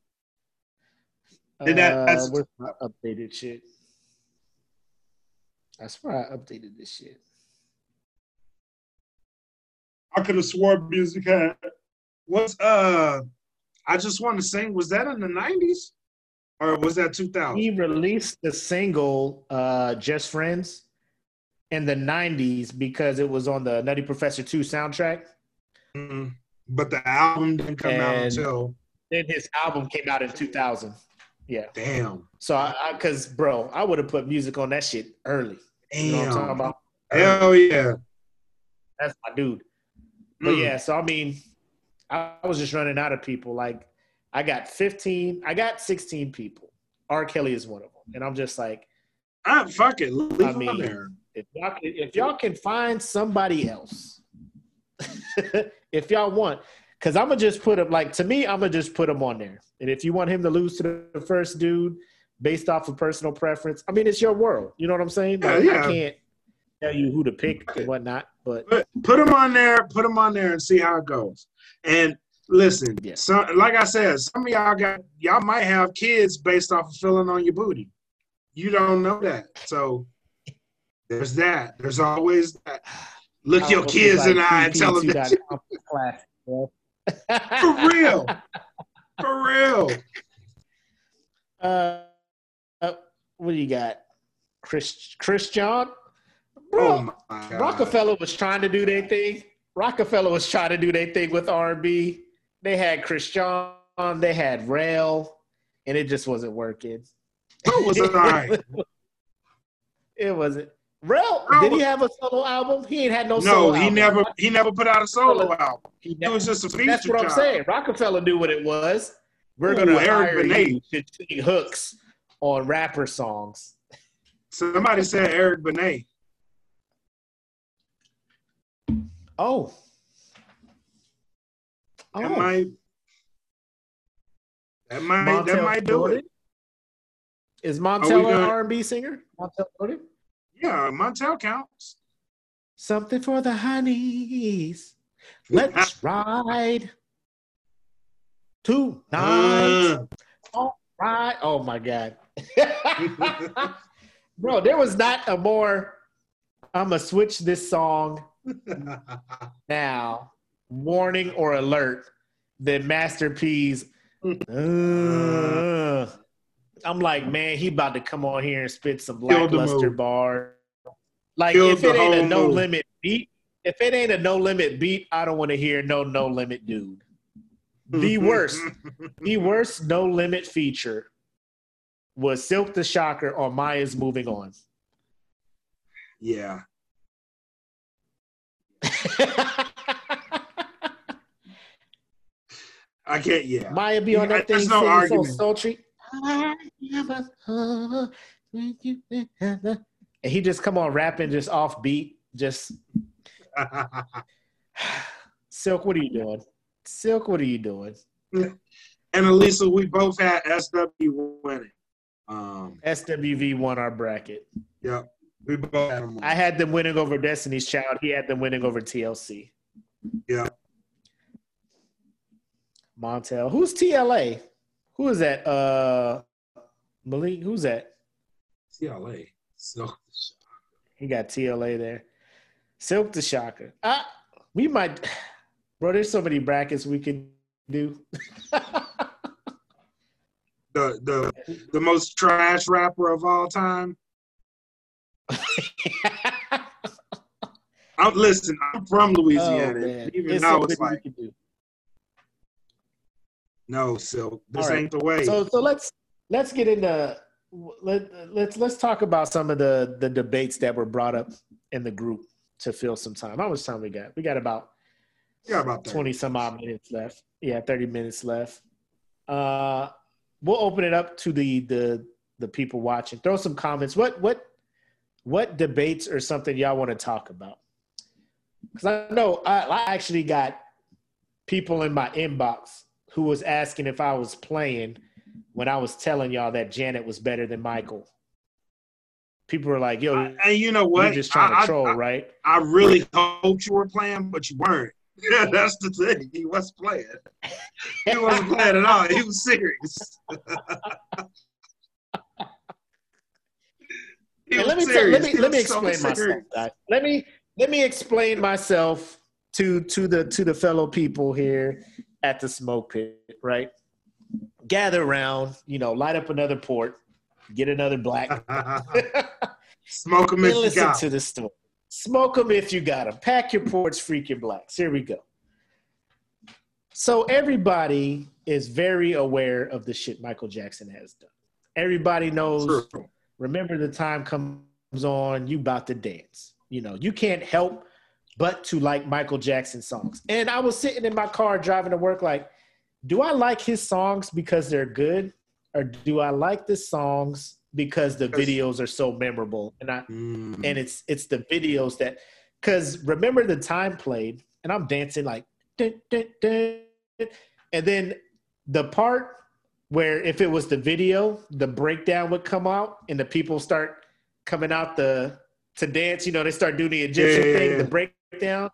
Then that- Uh, that's- where's my updated shit? I swear I updated this shit. I could have swore Musiq had. What's uh? I just want to sing. Was that in the '90s, or was that 2000? He released the single uh, "Just Friends," in the '90s because it was on the Nutty Professor Two soundtrack. Mm-hmm. But the album didn't come and out until then. His album came out in 2000. Yeah. Damn. So I, because bro, I would have put Musiq on that shit early. Damn. You know what I'm talking about? Hell yeah. That's my dude. But mm. yeah, so I mean, I was just running out of people. Like, I got 15, I got 16 people. R. Kelly is one of them. And I'm just like, ah, fuck it. Leave I mean, there. If y'all, can, if y'all can find somebody else, if y'all want, because I'm gonna just put him like to me, I'm gonna just put him on there. And if you want him to lose to the first dude based off of personal preference, I mean, it's your world. You know what I'm saying? Like, yeah, yeah. I can't tell you who to pick and whatnot. But put him on there, put him on there, and see how it goes. And listen, yeah. so, like I said, some of y'all got y'all might have kids based off of feeling on your booty. You don't know that, so there's that. There's always that. Look your kids like in the eye and tell them that. For real. For real. Uh, uh, what do you got? Chris Chris John? Bro, oh Roc-A-Fella was trying to do their thing. Roc-A-Fella was trying to do their thing with R&B. They had Christian, they had Rell, and it just wasn't working. It was all right. it wasn't. Rell, did he have a solo album? He ain't had no. No, he album. never. He never put out a solo album. He never, it was just a feature. That's what I'm saying. Roc-A-Fella knew what it was. We're Ooh, gonna Eric hire Benet. you to sing hooks on rapper songs. Somebody said Eric Benet. Oh. Oh. That might. That might. Montel that might do Jordan? it. Is Montel an R&B singer? Montel Jordan? Yeah, Montel counts. Something for the honeys. Let's ride tonight. Uh. All right. Oh my God. Bro, there was not a more I'm gonna switch this song now, warning or alert than Master P's. Uh, I'm like, man, he about to come on here and spit some lackluster bar. Like, if it ain't a no move. limit beat, if it ain't a no limit beat, I don't want to hear no no limit dude. The worst, the worst no limit feature was Silk the Shocker on Mya's Moving On. Yeah. I can't. Yeah, Mya be on that thing no argument. so sultry. And he just come on rapping just off beat, just. Silk, what are you doing? Silk, what are you doing? And Elisa, we both had SW winning. Um, SWV won our bracket. Yep. We both had them. I had them winning over Destiny's Child. He had them winning over TLC. Yeah. Montel. Who's TLA? Who is that? Uh Malik, who's that? TLA. Silk He got TLA there. Silk the Shocker. Ah, we might bro, there's so many brackets we can do. the the the most trash rapper of all time. I'm listen. I'm from Louisiana. Oh, Even it's now, it's like no, Silk. This right. ain't the way. So, so let's let's get into let let's let's talk about some of the the debates that were brought up in the group to fill some time. How much time we got? We got about yeah about 30. twenty some odd minutes left. Yeah, thirty minutes left. Uh, we'll open it up to the the the people watching. Throw some comments. What what what debates or something y'all want to talk about? Because I know I, I actually got people in my inbox who was asking if I was playing when I was telling y'all that Janet was better than Michael. People were like, "Yo, and you know what? You're just trying I, to troll, I, right?" I really hoped you were playing, but you weren't. Yeah, that's the thing. He was playing. He wasn't playing at all. He was serious. let me tell, let me let me explain so myself. Guys. Let me let me explain myself to to the to the fellow people here at the smoke pit. Right, gather around. You know, light up another port, get another black, Smoke them if you listen got. to the story. Smoke them if you got them. Pack your ports, freak your blacks. Here we go. So everybody is very aware of the shit Michael Jackson has done. Everybody knows. True. Remember the time comes on, you about to dance. You know, you can't help but to like Michael Jackson songs. And I was sitting in my car driving to work, like, do I like his songs because they're good, or do I like the songs because the videos are so memorable? And I Mm. and it's it's the videos that because remember the time played and i'm dancing like dun, dun, dun, and then the part where if it was the video the breakdown would come out and the people start coming out the to dance you know they start doing the egyptian Yeah, yeah, thing the the breakdown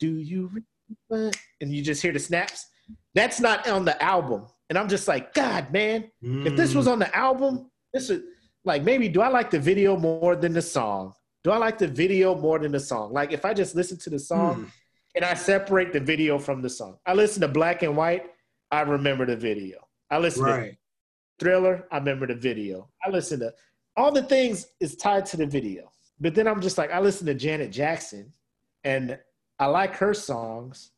do you remember and you just hear the snaps that's not on the album and i'm just like god man if this Mm. was on the album, this is like maybe do I like the video more than the song? Do I like the video more than the song? Like if I just listen to the song Hmm. and I separate the video from the song. I listen to Black and White, I remember the video. I listen to. Thriller, I remember the video. I listen to all the things is tied to the video. But then I'm just like I listen to Janet Jackson and I like her songs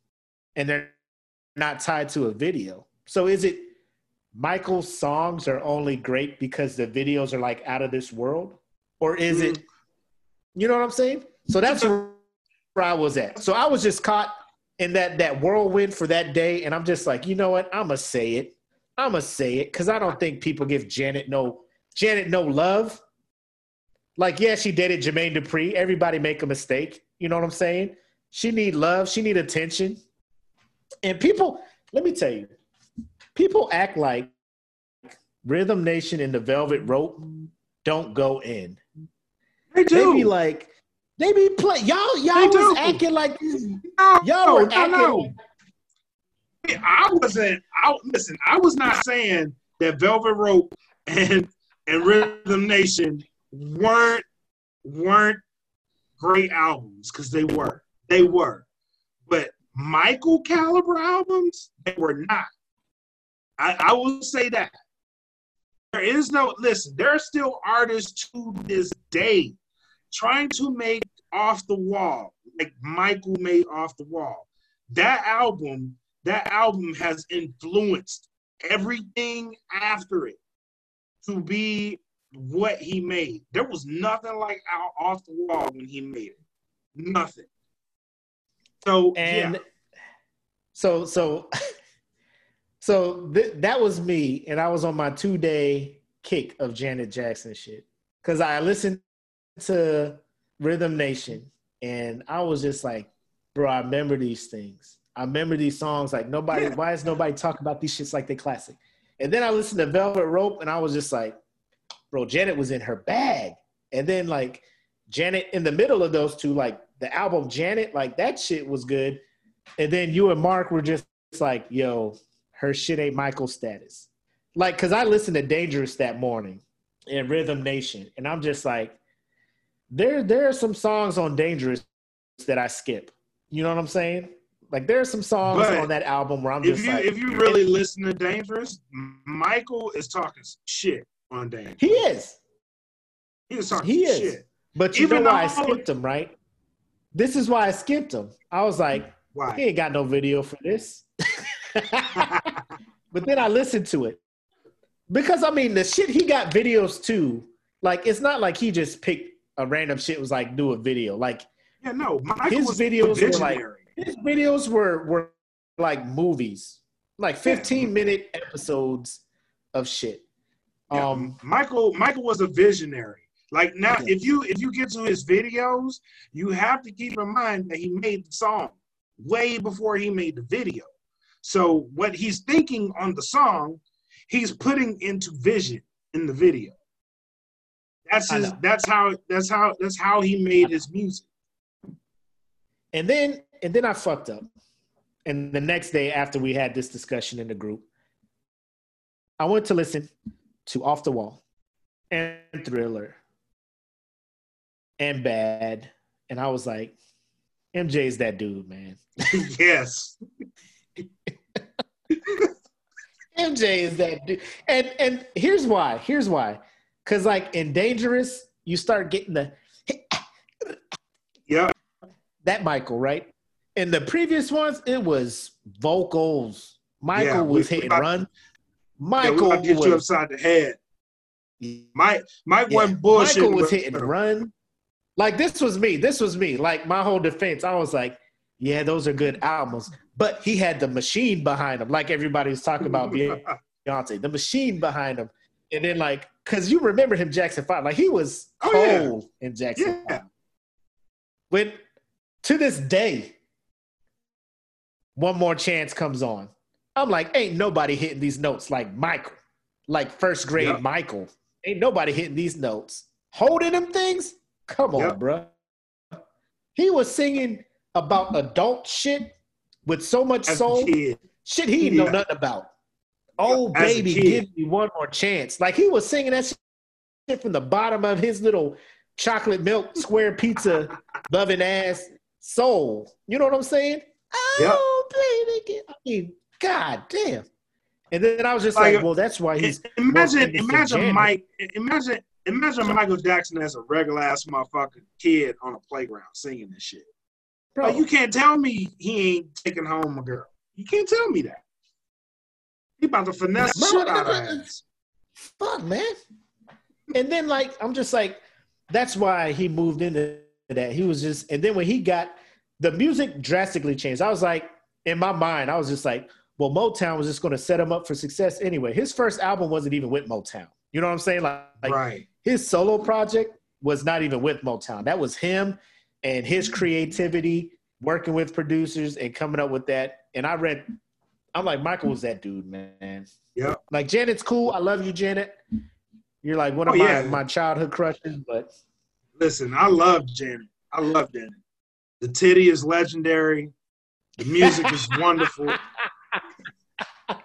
and they're not tied to a video. So is it Michael's songs are only great because the videos are like out of this world? Or is it, mm. you know what I'm saying? So that's where I was at. So I was just caught in that that whirlwind for that day, and I'm just like, you know what? I'ma say it. I'ma say it because I don't think people give Janet no Janet no love. Like, yeah, she dated Jermaine Dupri. Everybody make a mistake. You know what I'm saying? She need love. She need attention. And people, let me tell you, people act like Rhythm Nation and the Velvet Rope don't go in. They do. They be like, they be play y'all. Y'all They was do. acting like this. no, Y'all were no, acting. no. I wasn't. I listen. I was not saying that Velvet Rope and and Rhythm Nation weren't weren't great albums because they were. They were, but Michael caliber albums they were not. I, I will say that there is no listen. There are still artists to this day trying to make off the wall like Michael made off the wall. That album, that album has influenced everything after it to be what he made. There was nothing like out off the wall when he made it. Nothing. So And yeah. so so so th- that was me, and I was on my two day kick of Janet Jackson shit because I listened to Rhythm Nation, and I was just like, bro, I remember these things. I remember these songs. Like nobody, Yeah. why is nobody talking about these shits like they classic? And then I listened to Velvet Rope, and I was just like, bro, Janet was in her bag. And then like Janet in the middle of those two, like the album Janet, like that shit was good. And then you and Mark were just like, yo, her shit ain't Michael status. Like, cause I listened to Dangerous that morning in Rhythm Nation, and I'm just like, there, there are some songs on Dangerous that I skip. You know what I'm saying? Like there are some songs But on that album where I'm if just you like, if you really listen to Dangerous, Michael is talking shit on Dangerous. he is. He is talking He is. shit. But you Even know why I skipped him, right? This is why I skipped him. I was like, why? he ain't got no video for this. but then I listened to it. Because I mean the shit he got videos too. Like it's not like he just picked a random shit was like do a video. Like yeah, no. Michael His was videos were like- his videos were were like movies. Like 15 minute episodes of shit. Yeah, Um Michael Michael was a visionary. Like now, if you if you get to his videos, you have to keep in mind that he made the song way before he made the video. So what he's thinking on the song, he's putting into vision in the video. That's his. That's how. That's how. That's how he made his music. And then and then I fucked up. And the next day after we had this discussion in the group, I went to listen to Off the Wall and Thriller and Bad. And I was like, MJ's that dude, man. yes. MJ is that dude. And and here's why. Here's why. Cause like in Dangerous, you start getting the Yeah. that Michael, right? In the previous ones, it was vocals. Michael Yeah, was about- run. Yeah, Michael to get was you upside the head. Mike, Mike Yeah, wasn't bullshitting. Michael was hitting run. Like this was me. This was me. Like my whole defense, I was like, yeah, those are good albums. But he had the machine behind him, like everybody was talking about Beyonce, the machine behind him. And then like, cause you remember him Jackson Five, like he was Oh, cold yeah. in Jackson Yeah. 5. When to this day, one more chance comes on. I'm like, ain't nobody hitting these notes like Michael, like first grade Yep. Michael. Ain't nobody hitting these notes. Holding them things? Come on, Yep. bruh. He was singing about adult shit with so much soul. Shit he didn't know nothing about. Oh, As baby, give me one more chance. Like he was singing that shit from the bottom of his little chocolate milk square pizza loving ass soul. You know what I'm saying? Oh, baby. get- I mean, god damn. And then I was just like, Like, well, that's why he's imagine, imagine Mike, imagine, imagine Michael Jackson as a regular ass motherfucking kid on a playground singing this shit. bro. Like, you can't tell me he ain't taking home a girl. You can't tell me that. He about to finesse the Bro, shit out of no, her no, no. ass. fuck, man. And then like I'm just like, that's why he moved into that. He was just, and then when he got the music drastically changed. I was like, in my mind, I was just like, well, Motown was just going to set him up for success anyway. His first album wasn't even with Motown. You know what I'm saying? Like, like right. his solo project was not even with Motown. That was him and his creativity, working with producers and coming up with that. And I read, I'm like, Michael was that dude, man. Yeah. Like Janet's cool. I love you, Janet. You're like one of Oh, my, yeah. my childhood crushes, but Listen, I love Janet. I love Janet. The titty is legendary. The music is wonderful.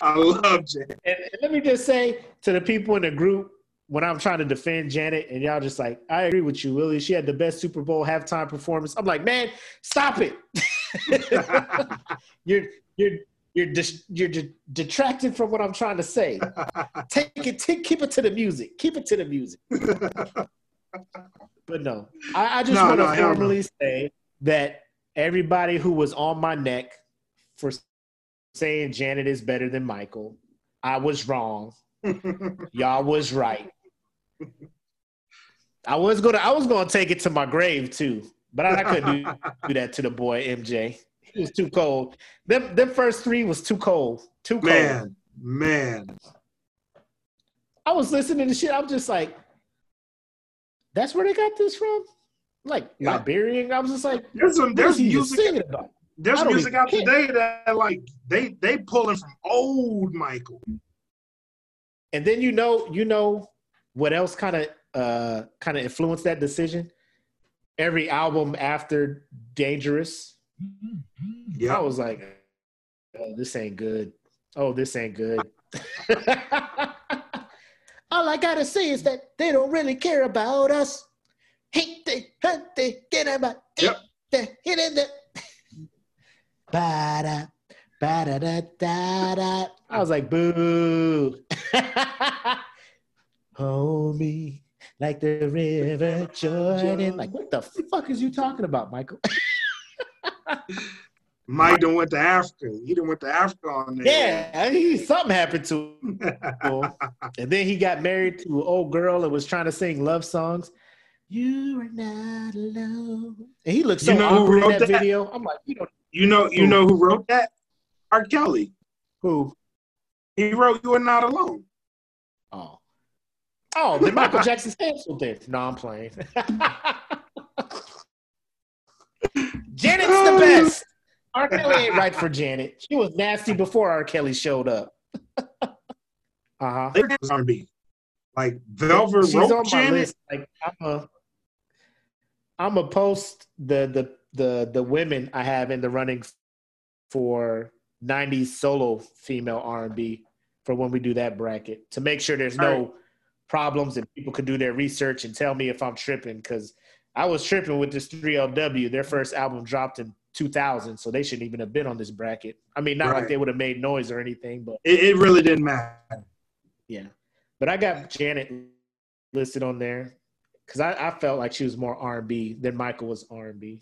I love Janet. and, and let me just say to the people in the group when I'm trying to defend Janet, and y'all just like, I agree with you, Willie. She had the best Super Bowl halftime performance. I'm like, man, stop it. you're you're you're dis- you're de- detracted from what I'm trying to say. Take it, take, keep it to the music. Keep it to the music. But no, I, I just No, want to no, hell no. formally say that everybody who was on my neck for saying Janet is better than Michael, I was wrong. Y'all was right. I was gonna I was gonna take it to my grave too, but I, couldn't do, do that to the boy MJ. He was too cold. Them them first three was too cold. Too cold. man, man. I was listening to shit. I'm just like, that's where they got this from? Like Yeah. Liberian. I was just like, There's some there's music singing about? There's music out care. today that like they they pulling from old Michael. And then you know, you know what else kind of uh kind of influenced that decision? Every album after Dangerous, Yeah. I was like, oh, this ain't good. Oh, this ain't good. All I gotta say is that they don't really care about us. Hate they hurt they get about Yep. the hit in the ba-da, ba-da-da-da-da. I was like, boo. Hold me like the river Jordan. Like, what the fuck is you talking about, Michael? Mike done went to Africa. He done went to Africa on there. Yeah, he, something happened to him. and then he got married to an old girl and was trying to sing love songs. You are not alone. And he looks so You know who awkward in wrote that, that? video. I'm like, you don't You know you know who wrote that? R. Kelly. who? He wrote "You Are Not Alone." Oh. Oh, then Michael Jackson's canceled then. No, I'm playing. Janet's the best. R. Kelly ain't right for Janet. She was nasty before R. Kelly showed up. uh-huh. It was R&B. Like Velvet She's wrote on my Janet. list. Like I'm a, I'm a post the the the the women I have in the running for '90s solo female R&B for when we do that bracket to make sure there's no Alright. problems and people can do their research and tell me if I'm tripping because I was tripping with this 3LW. Their first album dropped in 2000, so they shouldn't even have been on this bracket. I mean, not like they would have made noise or anything, but It, it really didn't matter. yeah. But I got Janet listed on there. Because I, I felt like she was more R and B than Michael was R and B.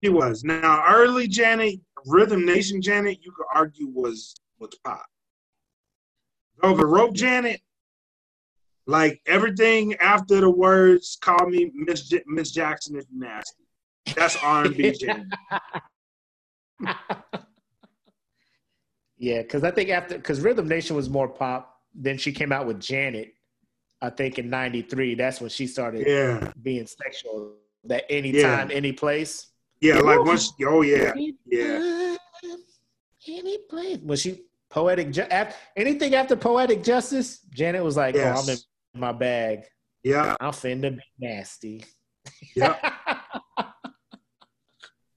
He was. Now early Janet, Rhythm Nation Janet, you could argue was was pop. Velvet Rope Janet, like everything after the words "Call me Miss J- Miss Jackson is nasty." That's R and B Janet. yeah, because I think after because Rhythm Nation was more pop, then she came out with Janet. I think in '93, that's when she started Yeah, being sexual. That anytime, Yeah. any place. yeah. Like once, oh yeah, yeah. Any place. When she poetic, ju- af- anything after poetic justice, Janet was like, "Oh, I'm in my bag. Yeah, I'm finna be nasty." yeah.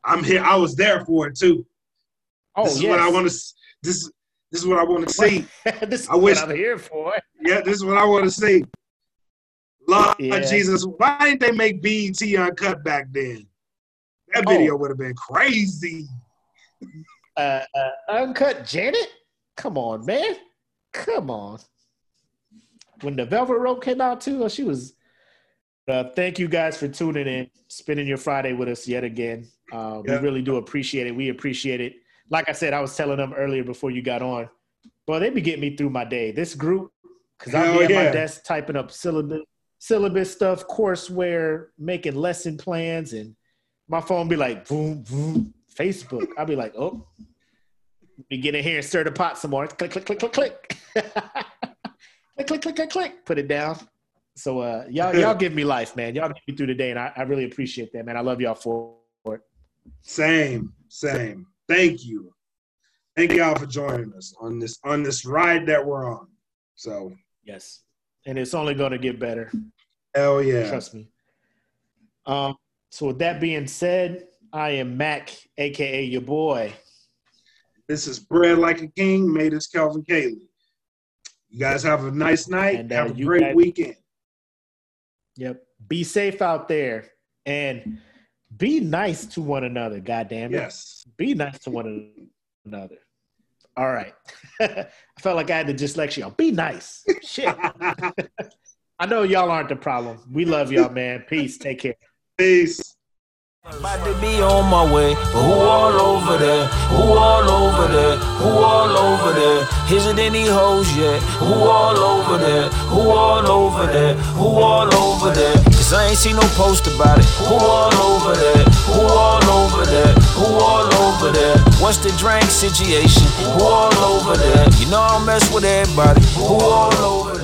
I'm here. I was there for it too. oh this is yes. what I want to. This this is what I want to see. this is I wish- what I'm here for. Yeah, this is what I want to see. Lord Yeah. Jesus, why didn't they make BET uncut back then? That Oh. video would have been crazy. Uh, uh, uncut Janet. Come on, man. Come on. When the Velvet Rope came out too, she was. Uh, thank you guys for tuning in, spending your Friday with us yet again. Uh, Yeah. We really do appreciate it. We appreciate it. Like I said, I was telling them earlier before you got on, but they be getting me through my day. This group, because I'll be at my desk typing up syllabus, syllabus stuff, courseware, making lesson plans, and my phone be like, boom, boom, Facebook. I'll be like, oh, be getting here and stir the pot some more. Click, click, click, click, click. click, click, click, click, click. Put it down. So uh, y'all, y'all give me life, man. Y'all get me through the day, and I, I really appreciate that, man. I love y'all for it. Same, same. Thank you. Thank y'all for joining us on this on this ride that we're on. So Yes, and it's only going to get better. hell yeah. Trust me. Um. So with that being said, I am Mac, aka your boy. This is Bread Like a King, made us Calvin Cayley. You guys have a nice night. And, uh, have a great guys- weekend. Yep. Be safe out there and be nice to one another. God damn it. Yes. Be nice to one another. All right. I felt like I had the dyslexia. Be nice. Shit. I know y'all aren't the problem. We love y'all, man. Peace. Take care. Peace. About to be on my way, but who all over there? Who all over there? Who all over there? Is it any hoes yet? Who all over there? Who all over there? Who all over there? Cause I ain't seen no post about it. Who all over there? Who all over there? Who all over there? What's the drink situation? Who all over there? You know I mess with everybody. Who all over there?